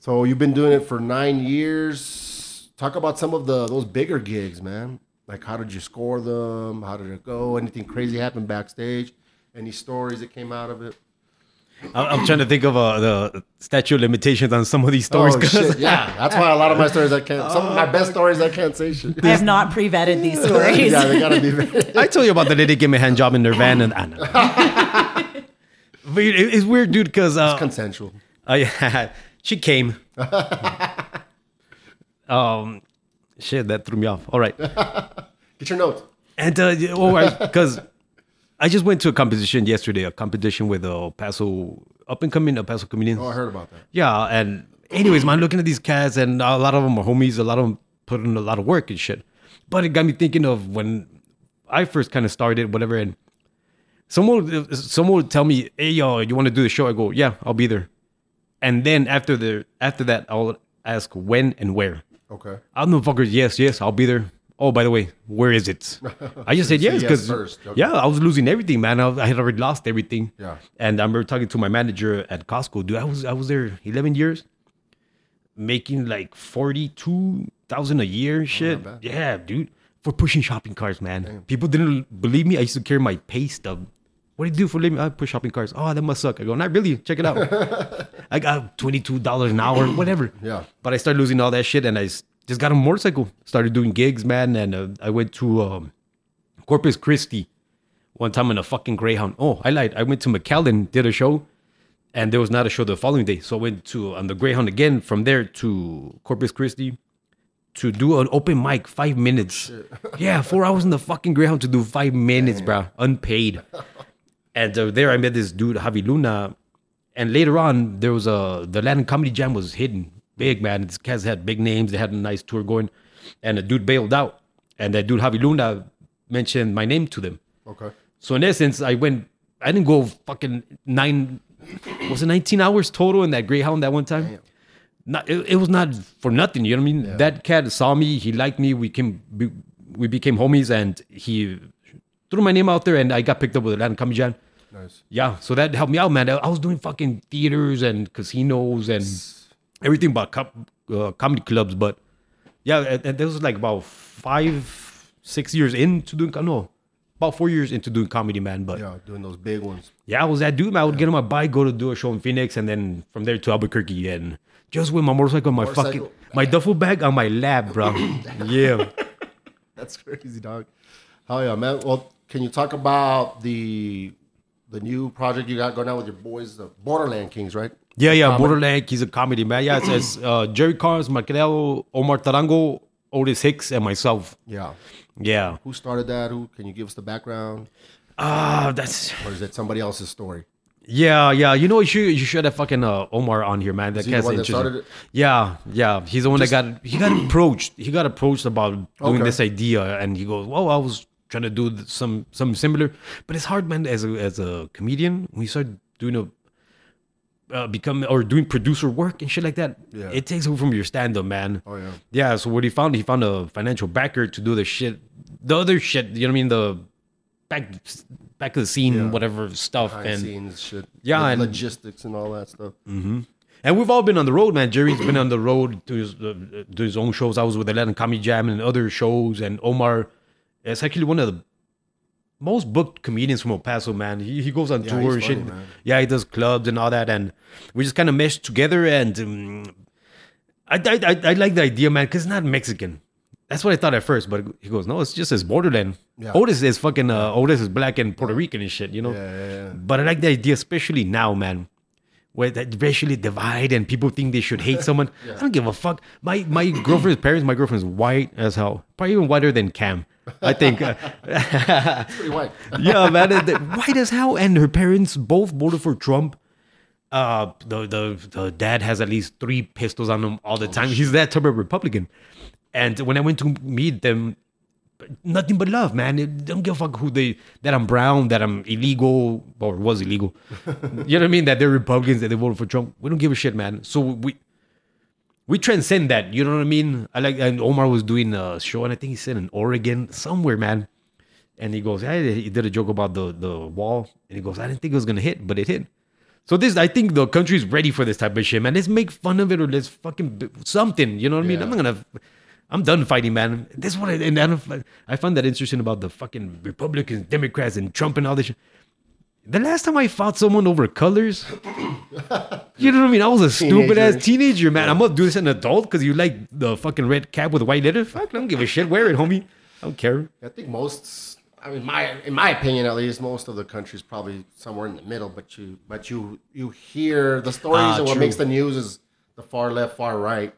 Speaker 1: so you've been doing it for nine years. Talk about some of the those bigger gigs man. Like how did you score them? How did it go? Anything crazy happen backstage? Any stories that came out of it
Speaker 3: I- I'm trying to think of uh, the statute of limitations on some of these stories.
Speaker 1: oh
Speaker 3: 'cause-
Speaker 1: shit yeah that's why a lot of my stories I can't some of my best stories I can't say shit
Speaker 4: I have not pre-vetted these stories.
Speaker 1: yeah they gotta be very
Speaker 3: I told you about the lady gave me a hand job in their van, and I know. but it- it's weird, dude, because uh,
Speaker 1: consensual
Speaker 3: I she came. um, shit, that threw me off. All right,
Speaker 1: get your notes
Speaker 3: and uh, all right, because I just went to a competition yesterday, a competition with a El Paso up and coming El Paso comedians.
Speaker 1: oh I heard about that
Speaker 3: Yeah, and anyways, man, looking at these cats, and a lot of them are homies. A lot of them put in a lot of work and shit. But it got me thinking of when I first kind of started, whatever. And someone, someone would tell me, "Hey, yo, you want to do the show?" I go, "Yeah, I'll be there." And then after the after that, I'll ask when and where.
Speaker 1: okay
Speaker 3: I'm the fuckers. Yes, yes, I'll be there. Oh, by the way, where is it? I just said yes
Speaker 1: yes
Speaker 3: because
Speaker 1: first, okay.
Speaker 3: yeah, I was losing everything, man. I, I had already lost everything.
Speaker 1: Yeah.
Speaker 3: And I remember talking to my manager at Costco. Dude, I was I was there 11 years, making like 42 thousand a year. Oh, shit.
Speaker 1: bad.
Speaker 3: yeah, dude, for pushing shopping carts, man. People didn't believe me. I used to carry my pay stub. What do you do for a living? I push shopping carts. Oh, that must suck. I go, not really. Check it out. I got twenty two dollars an hour, whatever.
Speaker 1: Yeah.
Speaker 3: But I started losing all that shit, and I just got a motorcycle. Started doing gigs, man, and uh, I went to um, Corpus Christi one time in a fucking Greyhound. Oh, I lied. I went to McAllen, did a show, and there was not a show the following day. So I went to on the Greyhound again. From there to Corpus Christi to do an open mic, five minutes. Yeah, four hours in the fucking Greyhound to do five minutes, bro, unpaid. And uh, there I met this dude, Javi Luna. And later on, there was a the Latin Comedy Jam was hidden big, man. These cats had big names. They had a nice tour going, and a dude bailed out. And that dude Javi Luna mentioned my name to them.
Speaker 1: Okay.
Speaker 3: So in essence, I went. I didn't go fucking nine. Was it nineteen hours total in that Greyhound that one time? Not, it, it was not for nothing. You know what I mean? That cat saw me. He liked me. We came. We, we became homies, and he threw my name out there, and I got picked up with a Latin Comedy Jam.
Speaker 1: Nice.
Speaker 3: Yeah, so that helped me out, man. I I was doing fucking theaters and casinos and everything about co- uh, comedy clubs, but yeah, and, and this was like about five, six years into doing no, about four years into doing comedy, man. But yeah,
Speaker 1: Yeah, doing those big ones.
Speaker 3: Yeah, I was that dude, man. I would get on my bike, go to do a show in Phoenix, and then from there to Albuquerque, and just with my motorcycle, my fucking my duffel bag on my lap, bro. yeah.
Speaker 1: That's crazy, dog. Hell yeah, man. Well, can you talk about the the new project you got going on with your boys, the Borderland Kings, right?
Speaker 3: Yeah, yeah,
Speaker 1: Comedy.
Speaker 3: Borderland. He's a comedy man. Yeah, it's, it's uh, Jerry Carnes, Marquel, Omar Tarango, Otis Hicks, and myself.
Speaker 1: Yeah.
Speaker 3: Yeah.
Speaker 1: Who started that? Who can you give us the background,
Speaker 3: Ah, that's
Speaker 1: or is it somebody else's story?
Speaker 3: yeah, yeah. You know, you should you should have fucking uh, Omar on here, man. That guy's
Speaker 1: one that
Speaker 3: interesting.
Speaker 1: started it?
Speaker 3: Yeah, yeah. He's the one that got he got approached. He got approached about doing
Speaker 1: Okay.
Speaker 3: this idea, and he goes, "Well, I was trying to do some some similar, but it's hard, man. As a as a comedian, when you start doing a uh, become or doing producer work and shit like that,
Speaker 1: Yeah.
Speaker 3: it takes away from your stand up, man.
Speaker 1: Oh yeah.
Speaker 3: Yeah, so what he found, he found a financial backer to do the shit, the other shit. You know what I mean? The back, back of the scene,
Speaker 1: Yeah.
Speaker 3: whatever stuff,
Speaker 1: Behind
Speaker 3: and
Speaker 1: scenes shit.
Speaker 3: Yeah, and-
Speaker 1: logistics and all that stuff.
Speaker 3: and we've all been on the road, man. Jerry's been on the road to his uh, to his own shows. I was with Latin Comedy Jam and other shows, and Omar. It's actually one of the most booked comedians from El Paso, man. He, he goes on
Speaker 1: Yeah,
Speaker 3: tour
Speaker 1: he's
Speaker 3: and. Yeah, he does clubs and all that, and we just kind of meshed together. And um, I, I, I, I like the idea, man, because it's not Mexican. That's what I thought at first, but he goes, no, it's just his borderland.
Speaker 1: Yeah.
Speaker 3: Otis is fucking uh, Otis is black and Puerto Rican and shit, you know.
Speaker 1: Yeah, yeah, yeah.
Speaker 3: But I like the idea, especially now, man, where that racially divide and people think they should hate someone. I don't give a fuck. My my girlfriend's parents, my girlfriend's white as hell, probably even whiter than Kam. I think. uh,
Speaker 1: Pretty white.
Speaker 3: yeah, man, white as hell, and her parents both voted for Trump. Uh, the the the dad has at least three pistols on him all the time. He's that type of Republican. And when I went to meet them, nothing but love, man. They don't give a fuck who they that I'm brown, that I'm illegal or was illegal. you know what I mean? That they're Republicans, that they voted for Trump. We don't give a shit, man. So we we transcend that. You know what I mean? I like and Omar was doing a show, and I think he said in Oregon somewhere, man. And he goes, "Hey, he did a joke about the the wall," and he goes, "I didn't think it was gonna hit, but it hit." So this, I think the country's ready for this type of shit, man. Let's make fun of it or let's fucking something. You know what I mean?
Speaker 1: Yeah.
Speaker 3: I'm not gonna. I'm done fighting, man. This is what I and I, don't, I find that interesting about the fucking Republicans, Democrats, and Trump and all this shit. The last time I fought someone over colors, you know what I mean? I was a stupid ass
Speaker 1: Teenager.
Speaker 3: man. I'm gonna do this as an adult because you like the fucking red cap with white letters. Fuck, I don't give a shit. Wear it, homie. I don't care.
Speaker 1: I think most, I mean, my in my opinion at least, most of the country's probably somewhere in the middle. But you, but you, you hear the stories,
Speaker 3: Ah,
Speaker 1: and what
Speaker 3: true.
Speaker 1: makes the news is the far left, far right.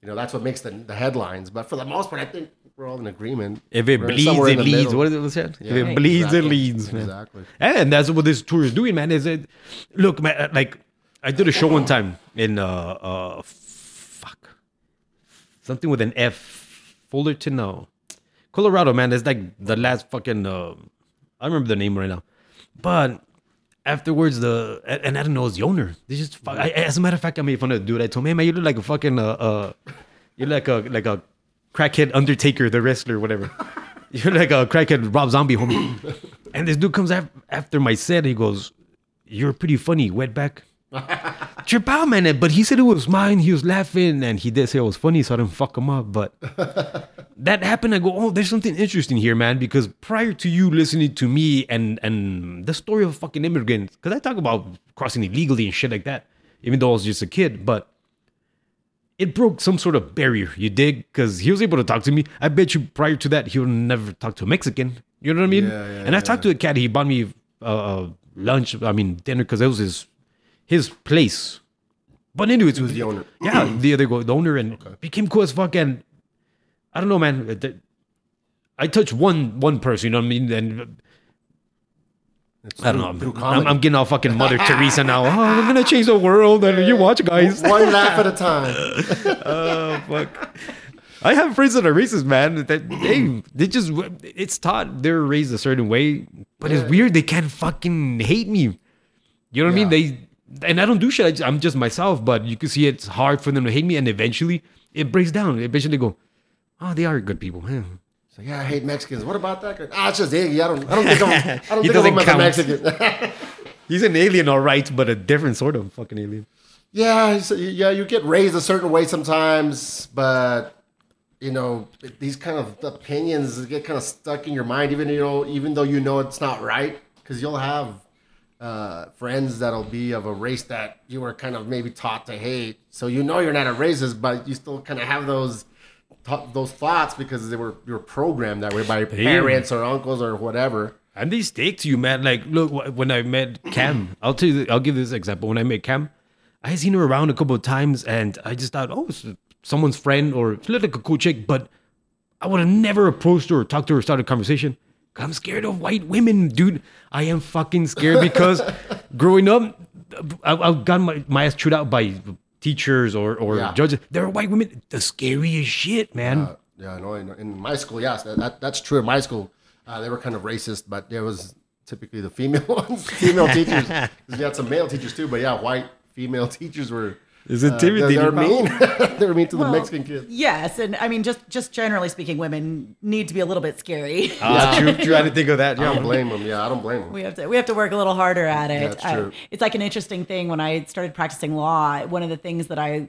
Speaker 1: You know, that's what makes the, the headlines. But for the most part, I think we're all in agreement.
Speaker 3: If it
Speaker 1: We're
Speaker 3: bleeds, it leads.
Speaker 1: middle.
Speaker 3: What is it? What's that? if it
Speaker 1: Right.
Speaker 3: bleeds,
Speaker 1: Exactly.
Speaker 3: it leads, man.
Speaker 1: Exactly.
Speaker 3: And that's what this tour is doing, man. Is it? Look, man. Like I did a show one time in uh uh fuck something with an F Fullerton, no, Colorado, man. It's like the last fucking. Uh, I remember the name right now, but afterwards the and and I don't know it's the owner. They just fuck, I, as a matter of fact, I made fun of the dude. I told him, hey man, you look like a fucking uh, uh you're like a like a crackhead Undertaker, the wrestler, whatever. You're like a crackhead Rob Zombie, homie. and this dude comes af- after my set. He goes, "You're pretty funny, wetback." Trip out, man. But he said it was mine. He was laughing, and he did say it was funny, so I didn't fuck him up. But that happened. I go, oh, there's something interesting here, man. Because prior to you listening to me and and the story of fucking immigrants, because I talk about crossing illegally and shit like that, even though I was just a kid, but it broke some sort of barrier. You dig? Because he was able to talk to me. I bet you prior to that, he would never talk to a Mexican. You know what I mean?
Speaker 1: Yeah, yeah,
Speaker 3: and I talked to a cat. He bought me uh, uh, lunch. I mean dinner because it was his his place. But anyways,
Speaker 1: He was the owner.
Speaker 3: yeah, the other go the owner and became cool as fuck. And I don't know, man. I touched one one person. You know what I mean? And
Speaker 1: It's
Speaker 3: I don't
Speaker 1: through-
Speaker 3: know.
Speaker 1: through
Speaker 3: I'm,
Speaker 1: comedy.
Speaker 3: I'm getting all fucking Mother Teresa now. Oh, I'm gonna change the world. And you watch, guys.
Speaker 1: One laugh at a time.
Speaker 3: Oh fuck. I have friends that are racist, man. That they they just it's taught they're raised a certain way, but it's weird they can't fucking hate me. You know what I mean? They and I don't do shit. I ju- I'm just myself, but you can see it's hard for them to hate me, and eventually it breaks down. Eventually, they go, oh, they are good people. Eh. Man."
Speaker 1: So, yeah, I hate Mexicans. What about that guy? Ah, it's just Iggy. I don't. I don't think I'm. I don't think of him
Speaker 3: doesn't
Speaker 1: as a
Speaker 3: count.
Speaker 1: Mexican.
Speaker 3: He's an alien, all right, but a different sort of fucking alien.
Speaker 1: yeah, yeah. You get raised a certain way sometimes, but you know these kind of opinions get kind of stuck in your mind, even you know, even though you know it's not right, because you'll have uh, friends that'll be of a race that you were kind of maybe taught to hate. So you know you're not a racist, but you still kind of have those th- those thoughts because they were you were programmed that way by your parents or uncles or whatever.
Speaker 3: And they stick to you, man. Like, look, when I met Kam, I'll tell you, I'll give this example. When I met Kam, I had seen her around a couple of times, and I just thought, oh, it's someone's friend, or she looked like a cool chick, but I would have never approached her or talked to her or started a conversation. I'm scared of white women, dude. I am fucking scared because growing up, I, I got my, my ass chewed out by teachers or, or
Speaker 1: Yeah.
Speaker 3: judges. There are white women, the scariest shit, man.
Speaker 1: Uh, yeah, I know. In, in my school, yes, that, that that's true. In my school, uh, they were kind of racist, but there was typically the female ones, female teachers. we had some male teachers too, but yeah, white female teachers were.
Speaker 3: Is
Speaker 1: uh,
Speaker 3: intimidating,
Speaker 1: they're, they're mean. they were mean to the Mexican kids.
Speaker 4: Yes, and I mean, just just generally speaking, women need to be a little bit scary.
Speaker 3: Ah, true, true. I didn't think of that. Yeah.
Speaker 1: I don't blame them. Yeah, I don't blame them.
Speaker 4: we have to we have to work a little harder at it.
Speaker 1: That's true.
Speaker 4: it's like an interesting thing when I started practicing law. One of the things that I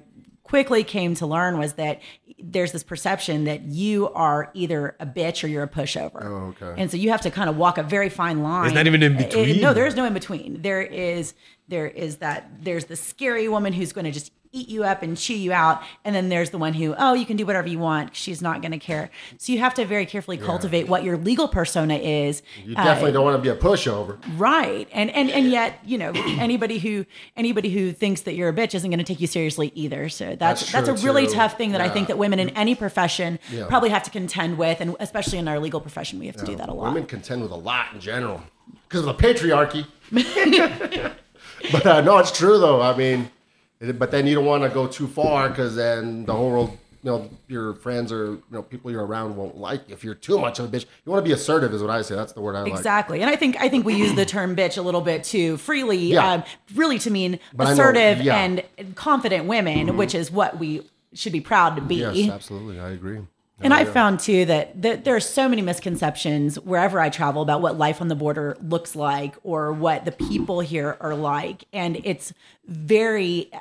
Speaker 4: quickly came to learn was that there's this perception that you are either a bitch or you're a pushover.
Speaker 1: Oh, okay.
Speaker 4: And so you have to kind of walk a very fine line.
Speaker 3: There's not even in
Speaker 4: Uh,
Speaker 3: between.
Speaker 4: no, there is no in between. There is there is that there's the scary woman who's going to just eat you up and chew you out, and then there's the one who oh you can do whatever you want. She's not going to care. So you have to very carefully cultivate what your legal persona is.
Speaker 1: You
Speaker 4: Uh,
Speaker 1: definitely don't want to be a pushover.
Speaker 4: Right. And and and yet, you know, anybody who anybody who thinks that you're a bitch isn't going to take you seriously either. So that's
Speaker 1: That's
Speaker 4: that's, a really
Speaker 1: too.
Speaker 4: tough thing that I think that women in any profession
Speaker 1: Yeah.
Speaker 4: probably have to contend with and especially in our legal profession we have to do that a lot.
Speaker 1: Women contend with a lot in general because of the patriarchy. but uh, no, it's true though. I mean, but then you don't want to go too far because then the whole world, you know, your friends or you know people you're around won't like you if you're too much of a bitch. You want to be assertive, is what I say. That's the word I like.
Speaker 4: Exactly. And I think I think we use the term bitch a little bit too freely,
Speaker 1: Yeah.
Speaker 4: um, really to mean
Speaker 1: But I know-
Speaker 4: assertive
Speaker 1: yeah. Mm-hmm.
Speaker 4: and confident women, which is what we should be proud to be.
Speaker 1: Yes, absolutely. I agree.
Speaker 4: And I found too that, that there are so many misconceptions wherever I travel about what life on the border looks like or what the people here are like. And it's very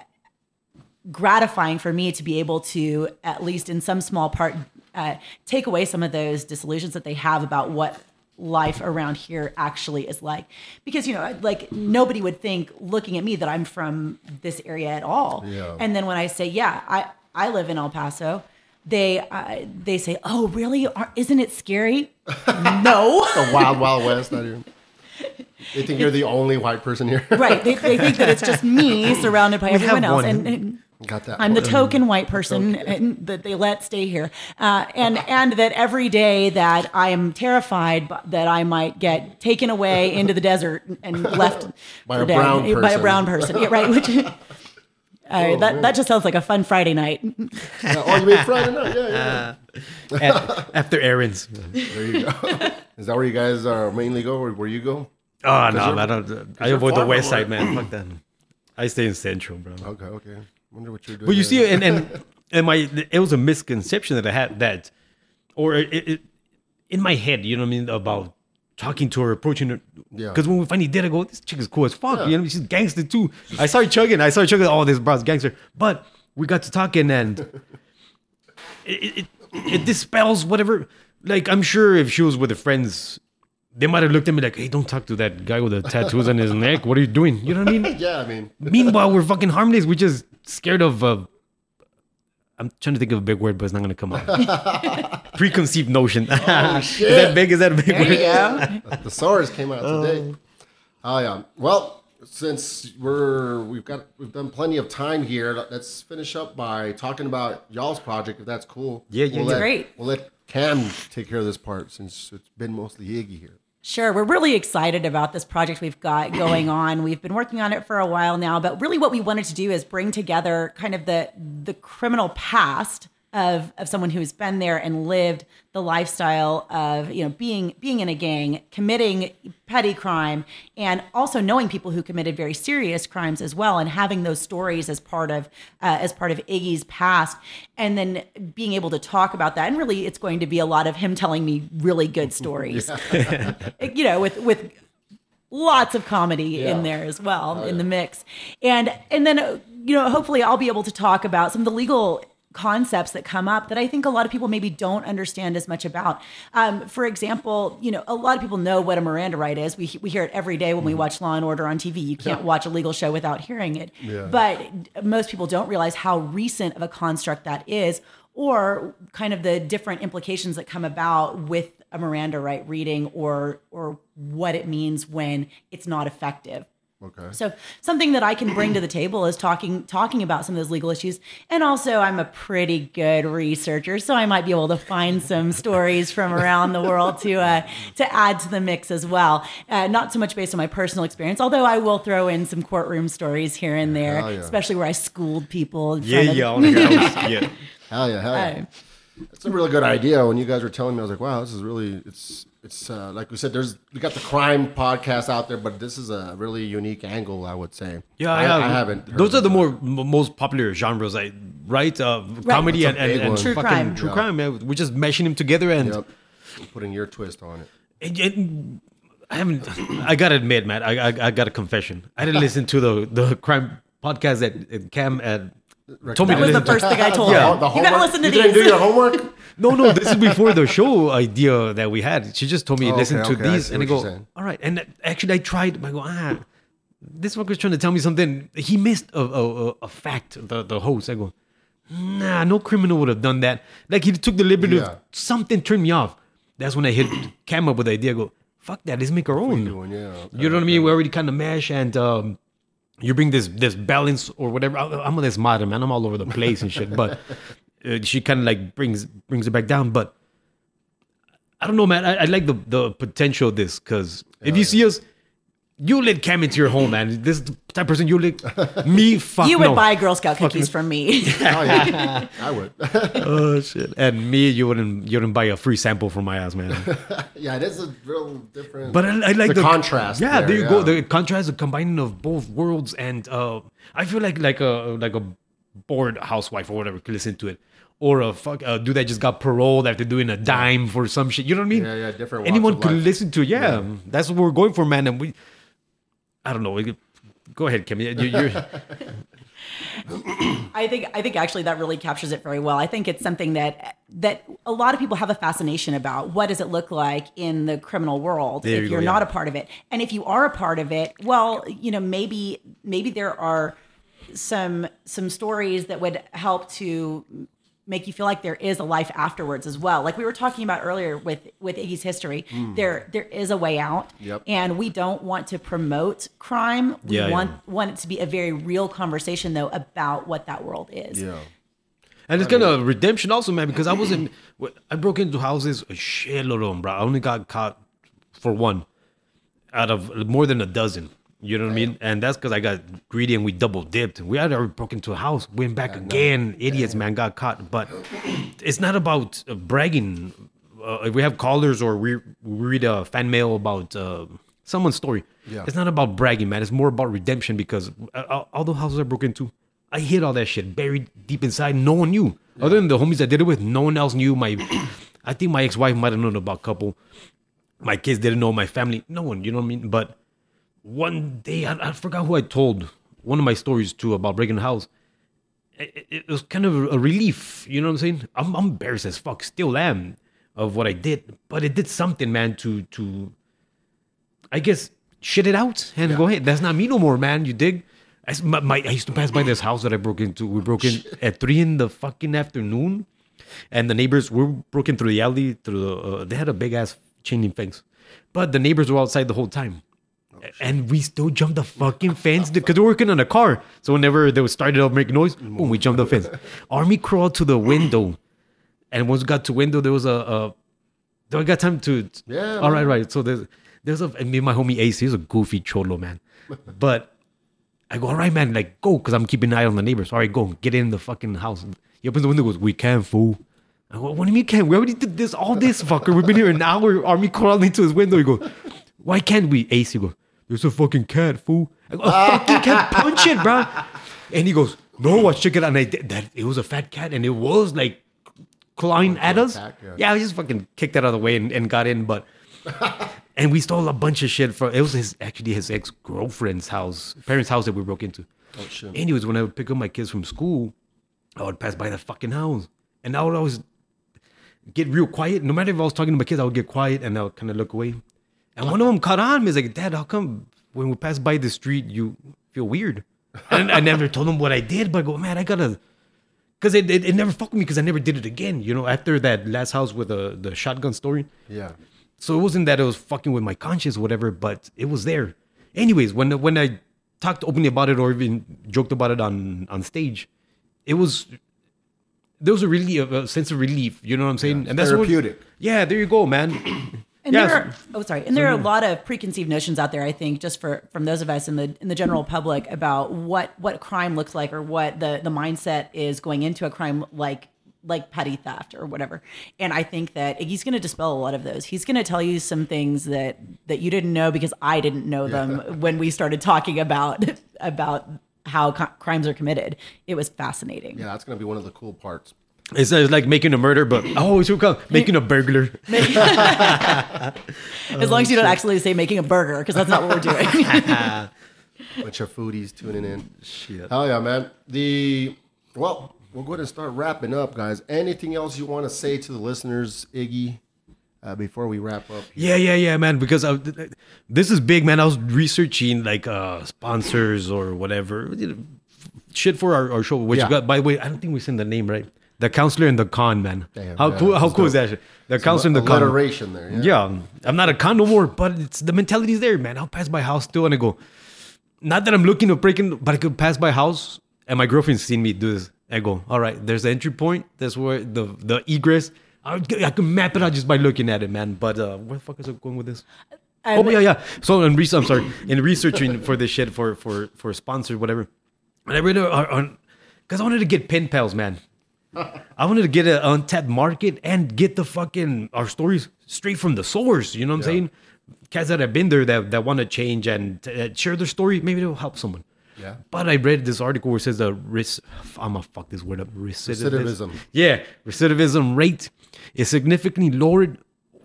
Speaker 4: gratifying for me to be able to, at least in some small part, uh, take away some of those disillusions that they have about what life around here actually is like because you know like nobody would think looking at me that i'm from this area at all
Speaker 1: Yeah.
Speaker 4: and then when i say yeah i i live in el paso they uh, they say oh really Are, isn't it scary no
Speaker 1: The wild, wild west. Out here. They think you're the only white person here.
Speaker 4: right they, they think that it's just me surrounded by
Speaker 3: have
Speaker 4: everyone else
Speaker 3: one.
Speaker 4: and, and
Speaker 1: Got that?
Speaker 4: I'm the token white person and that they let stay here, uh, and and that every day that I am terrified that I might get taken away into the desert and left
Speaker 1: By a
Speaker 4: dead.
Speaker 1: brown
Speaker 4: by a
Speaker 1: person.
Speaker 4: brown person, yeah, right? Which, uh, that that just sounds like a fun Friday night.
Speaker 1: oh, you mean Friday night? Yeah, yeah.
Speaker 3: A- After errands.
Speaker 1: There you go. Is that where you guys uh, mainly go, or where you go?
Speaker 3: Oh no,
Speaker 1: you're-
Speaker 3: I don't. I avoid the west side, man. Fuck that. I stay in central, bro.
Speaker 1: Okay, okay. Wonder what you're doing.
Speaker 3: But you see, and and and my it was a misconception that I had that, or it, it in my head, you know what I mean about talking to her, approaching her.
Speaker 1: Yeah.
Speaker 3: Because when we finally did, I go, this chick is cool as fuck. You know, she's gangster too. I started chugging. I started chugging. Oh, this bro's gangster. But we got to talking, and it, it it dispels whatever. Like I'm sure if she was with her friends. They might have looked at me like, "Hey, don't talk to that guy with the tattoos on his neck. What are you doing?" You know what I mean?
Speaker 1: Yeah, I mean,
Speaker 3: Meanwhile, we're fucking harmless. We're just scared of. Uh, I'm trying to think of a big word, but it's not gonna come up. Preconceived notion. is that big? Is that a big
Speaker 4: There
Speaker 3: word?
Speaker 4: you go.
Speaker 1: the SARS came out today. Oh yeah. Well, since we're we've got we've done plenty of time here, let's finish up by talking about y'all's project, if that's cool.
Speaker 3: Yeah, yeah,
Speaker 1: we'll
Speaker 3: yeah.
Speaker 1: let,
Speaker 4: Great.
Speaker 1: We'll let Kam take care of this part since it's been mostly Iggy here.
Speaker 4: Sure, we're really excited about this project we've got going on. We've been working on it for a while now, but really what we wanted to do is bring together kind of the the criminal past of of someone who's been there and lived the lifestyle of, you know, being being in a gang, committing petty crime and also knowing people who committed very serious crimes as well and having those stories as part of uh, as part of Iggy's past and then being able to talk about that and really it's going to be a lot of him telling me really good stories. You know, with with lots of comedy
Speaker 1: Yeah.
Speaker 4: in there as well in the mix, and and then uh, you know, hopefully, I'll be able to talk about some of the legal concepts that come up that I think a lot of people maybe don't understand as much about. Um, for example, you know, a lot of people know what a Miranda right is. We we hear it every day when we watch Law and Order on TV. You can't watch a legal show without hearing it.
Speaker 1: Yeah.
Speaker 4: But most people don't realize how recent of a construct that is or kind of the different implications that come about with a Miranda right reading or or what it means when it's not effective.
Speaker 1: Okay.
Speaker 4: So something that I can bring to the table is talking talking about some of those legal issues. And also I'm a pretty good researcher, so I might be able to find some stories from around the world to uh, to add to the mix as well. Uh, not so much based on my personal experience, although I will throw in some courtroom stories here and there,
Speaker 1: yeah.
Speaker 4: especially where I schooled people. In
Speaker 3: Yeah,
Speaker 4: front of-
Speaker 3: yeah, on the house. yeah.
Speaker 1: Hell yeah, hell yeah.
Speaker 4: Uh,
Speaker 1: It's a really good idea. When you guys were telling me, I was like, wow, this is really it's it's uh, like we said. There's we got the crime podcast out there, but this is a really unique angle, I would say.
Speaker 3: Yeah,
Speaker 1: I,
Speaker 3: yeah.
Speaker 1: I haven't.
Speaker 3: Those are the more m- most popular genres, like, right? Uh, Comedy and, and, and
Speaker 1: one.
Speaker 4: True
Speaker 3: fucking
Speaker 4: crime.
Speaker 3: true
Speaker 1: Yeah.
Speaker 3: crime. Man. We're just mashing them together, and,
Speaker 1: Yep. Putting your twist on it.
Speaker 3: and, and I haven't. I gotta admit, man, I, I I got a confession. I didn't listen to the the crime podcast that Kam had told me
Speaker 4: That
Speaker 3: to
Speaker 4: was the
Speaker 3: listen.
Speaker 4: first thing I told
Speaker 3: Yeah.
Speaker 4: him. You gotta listen to
Speaker 1: you
Speaker 4: these.
Speaker 1: didn't do your homework?
Speaker 3: No, no, this is before the show idea that we had. She just told me
Speaker 1: Oh,
Speaker 3: listen
Speaker 1: okay,
Speaker 3: to
Speaker 1: okay,
Speaker 3: these,
Speaker 1: see
Speaker 3: and I
Speaker 1: what you're
Speaker 3: go, all right. And actually, I tried. I go, ah, this fucker's trying to tell me something. He missed a a, a, a fact. The the host. I go, nah, no criminal would have done that. Like he took the liberty
Speaker 1: Yeah.
Speaker 3: of something turned me off. That's when I hit Kam up with the idea. I go, fuck that. Let's make our own.
Speaker 1: doing, yeah, okay,
Speaker 3: you know what I mean? We already kind of mash and. um you bring this this balance or whatever. I'm this modern man. I'm all over the place and shit. But uh, she kind of like brings brings it back down. But I don't know, man. I, I like the the potential of this because if you see us, you let Kam into your home, man. This type of person you let me. Fuck
Speaker 4: You would
Speaker 3: no.
Speaker 4: buy Girl Scout cookies from me.
Speaker 1: Oh, yeah. I would.
Speaker 3: Oh shit! And me, you wouldn't you wouldn't buy a free sample from my ass, man.
Speaker 1: yeah, it is a real different.
Speaker 3: But I, I like
Speaker 1: The contrast
Speaker 3: Yeah,
Speaker 1: there,
Speaker 3: there, you go. The contrast, the combining of both worlds, and uh, I feel like like a like a bored housewife or whatever could listen to it, or a fuck a dude that just got paroled after doing a dime for some shit. You know what I mean?
Speaker 1: Yeah, yeah, different
Speaker 3: Anyone could
Speaker 1: life.
Speaker 3: listen to. it. Yeah, that's what we're going for, man. And we, I don't know. Go ahead, Kam. You, you're,
Speaker 4: I think I think actually that really captures it very well. I think it's something that that a lot of people have a fascination about. What does it look like in the criminal world
Speaker 3: There
Speaker 4: if
Speaker 3: you
Speaker 4: you're
Speaker 3: go,
Speaker 4: not
Speaker 3: yeah.
Speaker 4: a part of it? And if you are a part of it, well, you know, maybe maybe there are some some stories that would help to make you feel like there is a life afterwards as well. Like we were talking about earlier with with Iggy's history, there there is a way out,
Speaker 1: Mm. Yep.
Speaker 4: and we don't want to promote crime. We
Speaker 3: Yeah, yeah.
Speaker 4: want want it to be a very real conversation though about what that world is.
Speaker 1: yeah.
Speaker 3: And it's kind of redemption also, man, because I wasn't. I broke into houses a shitload of them, bro. I only got caught for one out of more than a dozen. You know what I mean? And that's because I got greedy and we double dipped. We had already broke into a house, went back again. Idiots, man, got caught. But it's not about uh, bragging. Uh, if we have callers or we, we read a fan mail about uh, someone's story,
Speaker 1: Yeah.
Speaker 3: it's not about bragging, man. It's more about redemption because uh, all- the houses I broke into, I hid all that shit buried deep inside. No one knew. Other than the homies I did it with, no one else knew. My, I think my ex-wife might have known about a couple. My kids didn't know. My family, no one. You know what I mean? But one day, I, I forgot who I told one of my stories to about breaking the house. It, it- was kind of a relief. You know what I'm saying? I'm, I'm embarrassed as fuck. Still am of what I did, but it did something, man. To to, I guess shit it out and go ahead. That's not me no more, man. You dig? I, my, my- I used to pass by this house that I broke into. We broke in at three in the fucking afternoon, and the neighbors were broken through the alley. Through the, uh, they had a big ass chain link fence, but the neighbors were outside the whole time. And we still jumped the fucking fence because we're working on a car. So whenever they started up making noise, boom, we jumped the fence. Army crawled to the window, and once we got to window, there was a. a do I got time to?
Speaker 1: Yeah,
Speaker 3: All right, right. So there's there's a and me and my homie Ace. He's a goofy cholo man, but I go all right, man. Like go because I'm keeping an eye on the neighbors. All right, go get in the fucking house. He opens the window. Goes, we can't fool. I go, what do you mean can't? We already did this all this fucker. We've been here an hour. Army crawling into his window. He goes, why can't we? Ace. He goes, there's a fucking cat fool. I go, a fucking cat, punch it, bro. And he goes, no, watch check it out. And I did that. It was a fat cat, and it was like clawing at us.
Speaker 1: attack, yeah.
Speaker 3: yeah, I just fucking kicked that out of the way and, and got in, but. And we stole a bunch of shit from. It was his actually his ex girlfriend's house, parents' house that we broke into.
Speaker 1: Oh shit.
Speaker 3: Anyways, when I would pick up my kids from school, I would pass by the fucking house, and I would always get real quiet. No matter if I was talking to my kids, I would get quiet and I would kind of look away. And one of them caught on me. He's like, "Dad, how come when we pass by the street you feel weird?" And I never told him what I did, but I go, "Man, I gotta." Because it, it, it never fucked me because I never did it again. You know, after that last house with the, the shotgun story.
Speaker 1: Yeah.
Speaker 3: So it wasn't that it was fucking with my conscience or whatever, but it was there. Anyways, when when I talked openly about it or even joked about it on on stage, it was there was a really a, sense of relief. You know what I'm saying? and that's
Speaker 1: therapeutic.
Speaker 3: What, yeah, there you go, man.
Speaker 4: And
Speaker 3: Yeah,
Speaker 4: there are, oh, sorry. And there are a lot of preconceived notions out there. I think just for from those of us in the in the general public about what what crime looks like or what the the mindset is going into a crime like like petty theft or whatever. And I think that he's going to dispel a lot of those. He's going to tell you some things that that you didn't know because I didn't know them when we started talking about about how co- crimes are committed. It was fascinating.
Speaker 1: Yeah, that's gonna be one of the cool parts.
Speaker 3: It's, uh, like making a murder, but oh, it's called making a burglar.
Speaker 4: As long as you don't actually say making a burger because that's not what we're doing.
Speaker 1: Bunch of foodies tuning in.
Speaker 3: Shit.
Speaker 1: Hell yeah, man. The Well, we'll go ahead and start wrapping up, guys. Anything else you want to say to the listeners, Iggy, uh, before we wrap up?
Speaker 3: Yeah, yeah, yeah, man. Because I, this is big, man. I was researching like uh sponsors or whatever you know, shit for our, our show. Which
Speaker 1: Yeah.
Speaker 3: got, by the way, I don't think we seen the name right. The counselor and the con, man.
Speaker 1: Damn,
Speaker 3: how
Speaker 1: yeah,
Speaker 3: cool? How
Speaker 1: that's
Speaker 3: cool is that? Shit? The counselor and the con.
Speaker 1: alliteration there. Yeah.
Speaker 3: Yeah, I'm not a con no more, but it's the mentality's there, man. I'll pass by house still and I go, not that I'm looking to break in, but I could pass by house and my girlfriend's seen me do this. I go, all right, there's the entry point. That's where the the egress. I, I can map it out just by looking at it, man. But uh, where the fuck is it going with this?
Speaker 4: Um,
Speaker 3: oh yeah, yeah. So in research, I'm sorry, in researching for this shit for for for sponsors, whatever. And I read on because I wanted to get pen pals, man. I wanted to get an untapped market and get the fucking our stories straight from the source. You know what I'm saying? Cats that have been there that, that want to change and uh, share their story, maybe it'll help someone.
Speaker 1: Yeah.
Speaker 3: But I read this article where it says the risk. I'm gonna fuck this word up. Recidivism.
Speaker 1: Recidivism.
Speaker 3: Yeah, recidivism rate is significantly lowered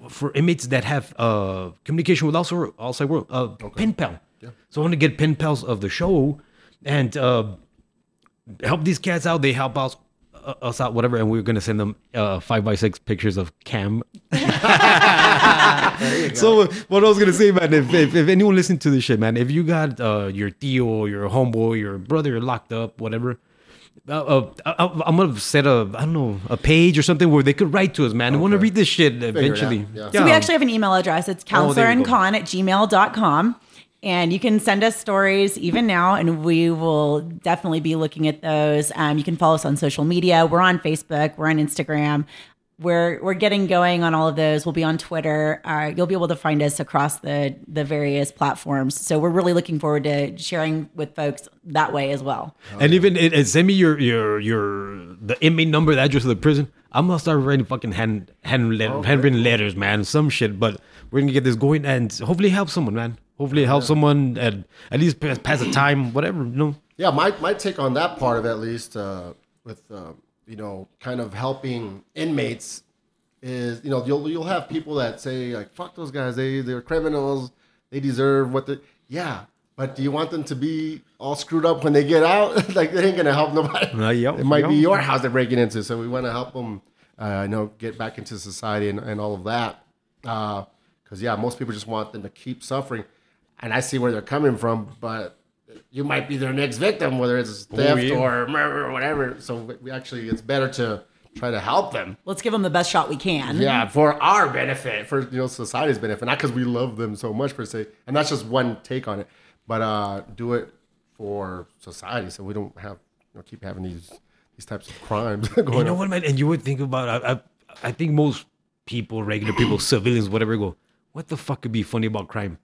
Speaker 3: for inmates that have uh, communication with outside outside world. Uh, Pen pal. Yeah. So I want to get pen pals of the show and uh, help these cats out. They help us uh, us out, whatever. And we are gonna send them uh, five by six pictures of Kam. so what I was gonna say, man, if, if, if anyone listening to this shit, man, if you got uh, your Theo, your homeboy, your brother locked up, whatever. Uh, uh, I, I'm gonna set a I don't know a page or something where they could write to us, man. I want to read this shit
Speaker 1: it
Speaker 3: eventually.
Speaker 1: yeah.
Speaker 4: So we actually have an email address. It's
Speaker 3: Oh, there you go.
Speaker 4: counselorandcon at gmail.com. And you can send us stories even now, and we will definitely be looking at those. Um, you can follow us on social media. We're on Facebook, we're on Instagram. We're we're getting going on all of those. We'll be on Twitter. Uh, you'll be able to find us across the the various platforms. So we're really looking forward to sharing with folks that way as well.
Speaker 3: And even it, it- send me your your your the inmate number, the address of the prison. I'm gonna start writing fucking hand hand letter, handwritten letters, man, some shit. But we're gonna get this going and hopefully help someone, man. Hopefully it help someone and at least pass, pass the time, whatever. You know.
Speaker 1: Yeah, my, my take on that part of it, at least uh, with uh, you know kind of helping inmates is you know you'll you'll have people that say like fuck those guys. They they're criminals. They deserve what they yeah but do you want them to be all screwed up when they get out? Like they ain't gonna help nobody.
Speaker 3: Uh, yep,
Speaker 1: it might be your house they're breaking into so we want to help them uh, you know get back into society and, and all of that. Because yeah most people just want them to keep suffering and I see where they're coming from but you might be their next victim, whether it's theft
Speaker 3: yeah.
Speaker 1: or murder or whatever. So we actually, it's better to try to help them.
Speaker 4: Let's give them the best shot we can.
Speaker 1: Yeah, for our benefit, for you know society's benefit, not because we love them so much per se, and that's just one take on it. But uh, do it for society, so we don't have you know, keep having these these types of crimes going
Speaker 3: You know
Speaker 1: on.
Speaker 3: what, man? And you would think about I, I I think most people, regular people, civilians, whatever, go, what the fuck could be funny about crime?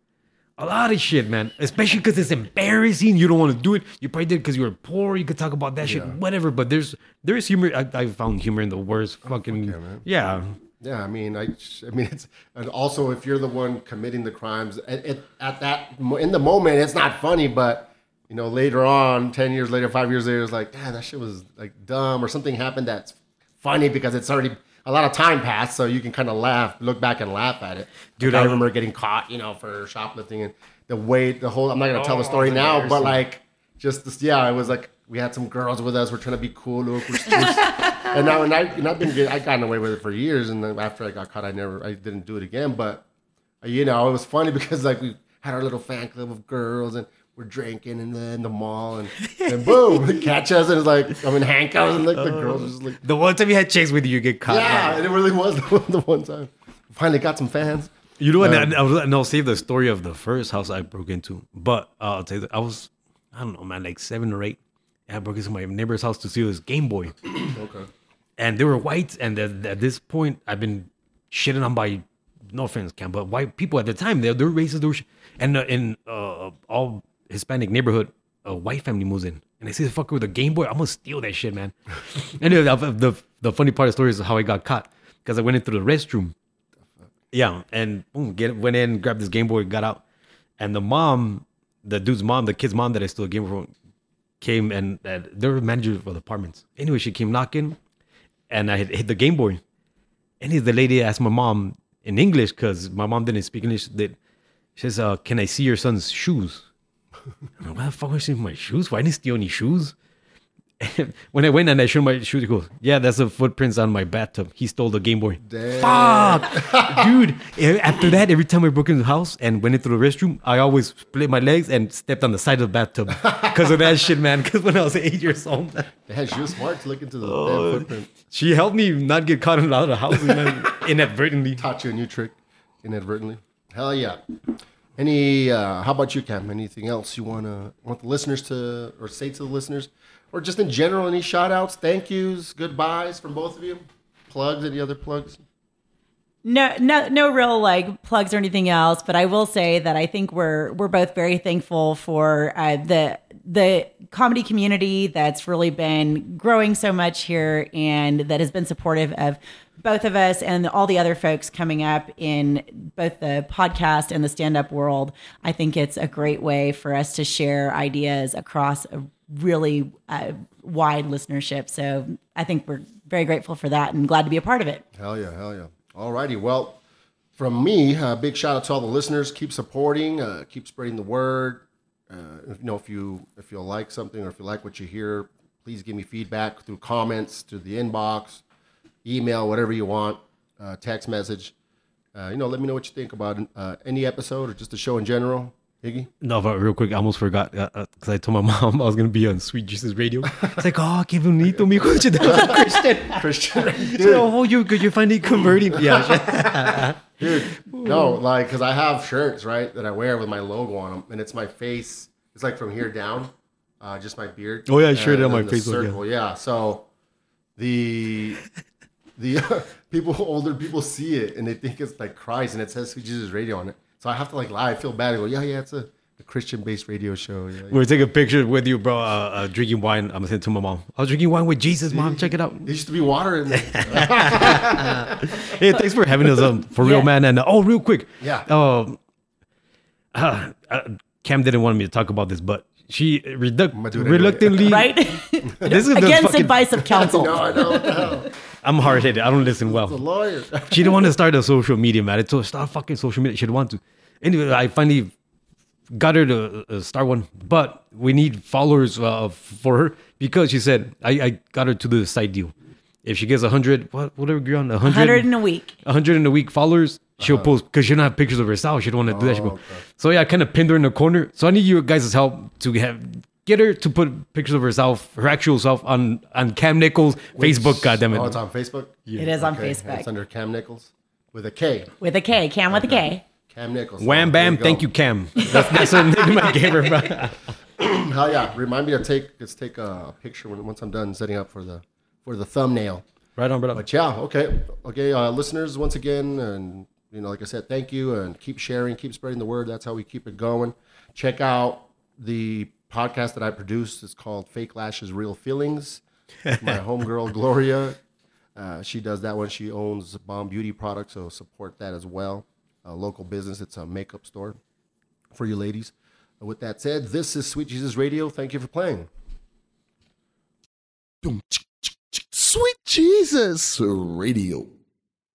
Speaker 3: A lot of shit, man. Especially because it's embarrassing. You don't want to do it. You probably did because you were poor. You could talk about that shit, whatever. But there's there's humor. I, I found humor in the worst fucking
Speaker 1: yeah, man.
Speaker 3: yeah.
Speaker 1: Yeah, I mean, I, I mean, it's and also if you're the one committing the crimes, at, at, at that in the moment, it's not funny, but you know, later on, ten years later, five years later, it's like, damn, that shit was like dumb, or something happened that's funny because it's already a lot of time passed, so you can kind of laugh, look back and laugh at it.
Speaker 3: Dude,
Speaker 1: Dude, I
Speaker 3: I-
Speaker 1: remember getting caught, you know, for shoplifting and the way the whole. I'm not gonna tell the
Speaker 3: Oh,
Speaker 1: story now, but like, just this, yeah, it was like we had some girls with us. We're trying to be cool, look, we're, we're- and now and I and I've been I gotten away with it for years, and then after I got caught, I never I didn't do it again. But you know, it was funny because like we had our little fan club of girls and we're drinking in the in the mall, and and boom, they catch us, and it's like I'm in handcuffs, and like the girls are just like,
Speaker 3: The one time you had chicks with you, you get caught.
Speaker 1: yeah, and it really was the, one- the one time. Finally got some fans.
Speaker 3: You know what?
Speaker 1: Um,
Speaker 3: and I, and I'll save the story of the first house I broke into. But uh, I'll tell you, I was, I don't know, man, like seven or eight. And I broke into my neighbor's house to see his Game Boy.
Speaker 1: Okay.
Speaker 3: And they were white. And at, at this point, I've been shitting on by, no offense, Kam, but white people at the time, they're, they're racist. They were sh- and uh, in uh, all Hispanic neighborhood, a white family moves in. And I see the fucker with a Game Boy. I'm to steal that shit, man. anyway, the, the, the funny part of the story is how I got caught. Because I went into the restroom yeah, and boom, get went in, grabbed this Game Boy, got out, and the mom, the dude's mom, the kid's mom that I stole a Game Boy from, came and uh, they were managers of the apartments. Anyway, she came knocking, and I had hit the Game Boy, and the lady asked my mom in English because my mom didn't speak English. That she says, uh, "Can I see your son's shoes?" I'm like, "Why the fuck was in my shoes? Why didn't he steal any shoes?" when I went and I showed my shoes, he goes, "Yeah, that's the footprints on my bathtub. He stole the Game Boy."
Speaker 1: Damn.
Speaker 3: Fuck, dude. eh, After that, every time I broke into the house and went into the restroom, I always split my legs and stepped on the side of the bathtub because of that shit, man. Because when I was eight years old,
Speaker 1: Damn, she was smart to look into the
Speaker 3: Oh.
Speaker 1: damn footprint.
Speaker 3: she helped me not get caught in a lot of the houses, man, inadvertently.
Speaker 1: Taught you a new trick inadvertently. Hell yeah. Any? Uh, how about you, Kam? Anything else you wanna want the listeners to or say to the listeners, or just in general? Any shout outs, thank yous, goodbyes from both of you? Plugs? Any other plugs?
Speaker 4: No, no, no real like plugs or anything else. But I will say that I think we're we're both very thankful for uh, the the comedy community that's really been growing so much here and that has been supportive of both of us and all the other folks coming up in both the podcast and the stand up world. I think it's a great way for us to share ideas across a really uh, wide listenership. So I think we're very grateful for that and glad to be a part of it.
Speaker 1: Hell yeah, hell yeah. All righty. Well, from me, uh, big shout out to all the listeners. Keep supporting, uh, keep spreading the word. Uh, you know, if you if you like something or if you like what you hear, please give me feedback through comments, through the inbox, email, whatever you want, uh, text message. Uh, you know, let me know what you think about uh, any episode or just the show in general. Iggy,
Speaker 3: No, but real quick, I almost forgot because I told my mom I was gonna be on Sweet Jesus Radio. It's like, oh, qué bonito, mijo. Christian.
Speaker 1: Christian,
Speaker 3: Dude. Oh, you could you finally converting? Yeah.
Speaker 1: dude, no, like because I have shirts right that I wear with my logo on them, and it's my face. It's like from here down, uh, just my beard.
Speaker 3: Oh, yeah, I it on my
Speaker 1: face.
Speaker 3: Facebook, yeah.
Speaker 1: Yeah. So the the people, older people see it and they think it's like Christ, and it says Sweet Jesus Radio on it. So I have to like lie. I feel bad. I go, yeah, yeah, it's a, a Christian-based radio show. Yeah, yeah.
Speaker 3: We're taking a picture with you, bro. Uh, uh, drinking wine. I'm gonna send it to my mom. I was drinking wine with Jesus, mom. Check it out.
Speaker 1: There used to be water in there.
Speaker 3: Hey, thanks for having us on for real,
Speaker 4: Yeah.
Speaker 3: man. And uh, oh, real quick,
Speaker 1: Yeah.
Speaker 3: Um, uh, uh, Kam didn't want me to talk about this, but she reduc-
Speaker 1: gonna do it anyway.
Speaker 3: reluctantly.
Speaker 4: Right?
Speaker 3: This is the
Speaker 4: Against
Speaker 3: fucking-
Speaker 4: advice of counsel.
Speaker 1: no, I don't know.
Speaker 3: I'm hard headed. I don't listen
Speaker 1: The
Speaker 3: well.
Speaker 1: lawyer.
Speaker 3: She didn't want to start a social media, man. I told start fucking social media. She didn't want to. Anyway, I finally got her to uh, start one, but we need followers uh, for her because she said I, I got her to the side deal. If she gets a hundred, what whatever you're on, a
Speaker 4: 100
Speaker 3: hundred,
Speaker 4: in a week.
Speaker 3: a hundred in a week followers, she'll post because she don't have pictures of herself. She don't want to do that. She go.
Speaker 1: okay.
Speaker 3: So yeah, I kind of pinned her in the corner. So I need you guys' help to have get her to put pictures of herself, her actual self, on on Kam Nichols Facebook. Goddamn it.
Speaker 1: Oh, it's on Facebook?
Speaker 4: It is on
Speaker 1: Okay,
Speaker 4: Facebook
Speaker 1: It's under Kam Nichols with a K.
Speaker 4: with a K. Kam with a K.
Speaker 1: Kam Nichols.
Speaker 3: Wham
Speaker 1: There
Speaker 3: bam,
Speaker 1: go.
Speaker 3: thank you, Kam. That's, that's the nickname I gave her.
Speaker 1: Hell yeah! Remind me to take let's take a picture when once I'm done setting up for the for the thumbnail.
Speaker 3: right on, brother.
Speaker 1: But yeah, okay, okay, uh, listeners, once again, and you know, like I said, thank you, and keep sharing, keep spreading the word. That's how we keep it going. Check out the podcast that I produce. is called Fake Lashes, Real Feelings. My homegirl Gloria, uh, she does that one. She owns Bomb Beauty products, so support that as well. A local business. It's a makeup store for you ladies. With that said, this is Sweet Jesus Radio. Thank you for playing.
Speaker 2: Sweet Jesus Radio.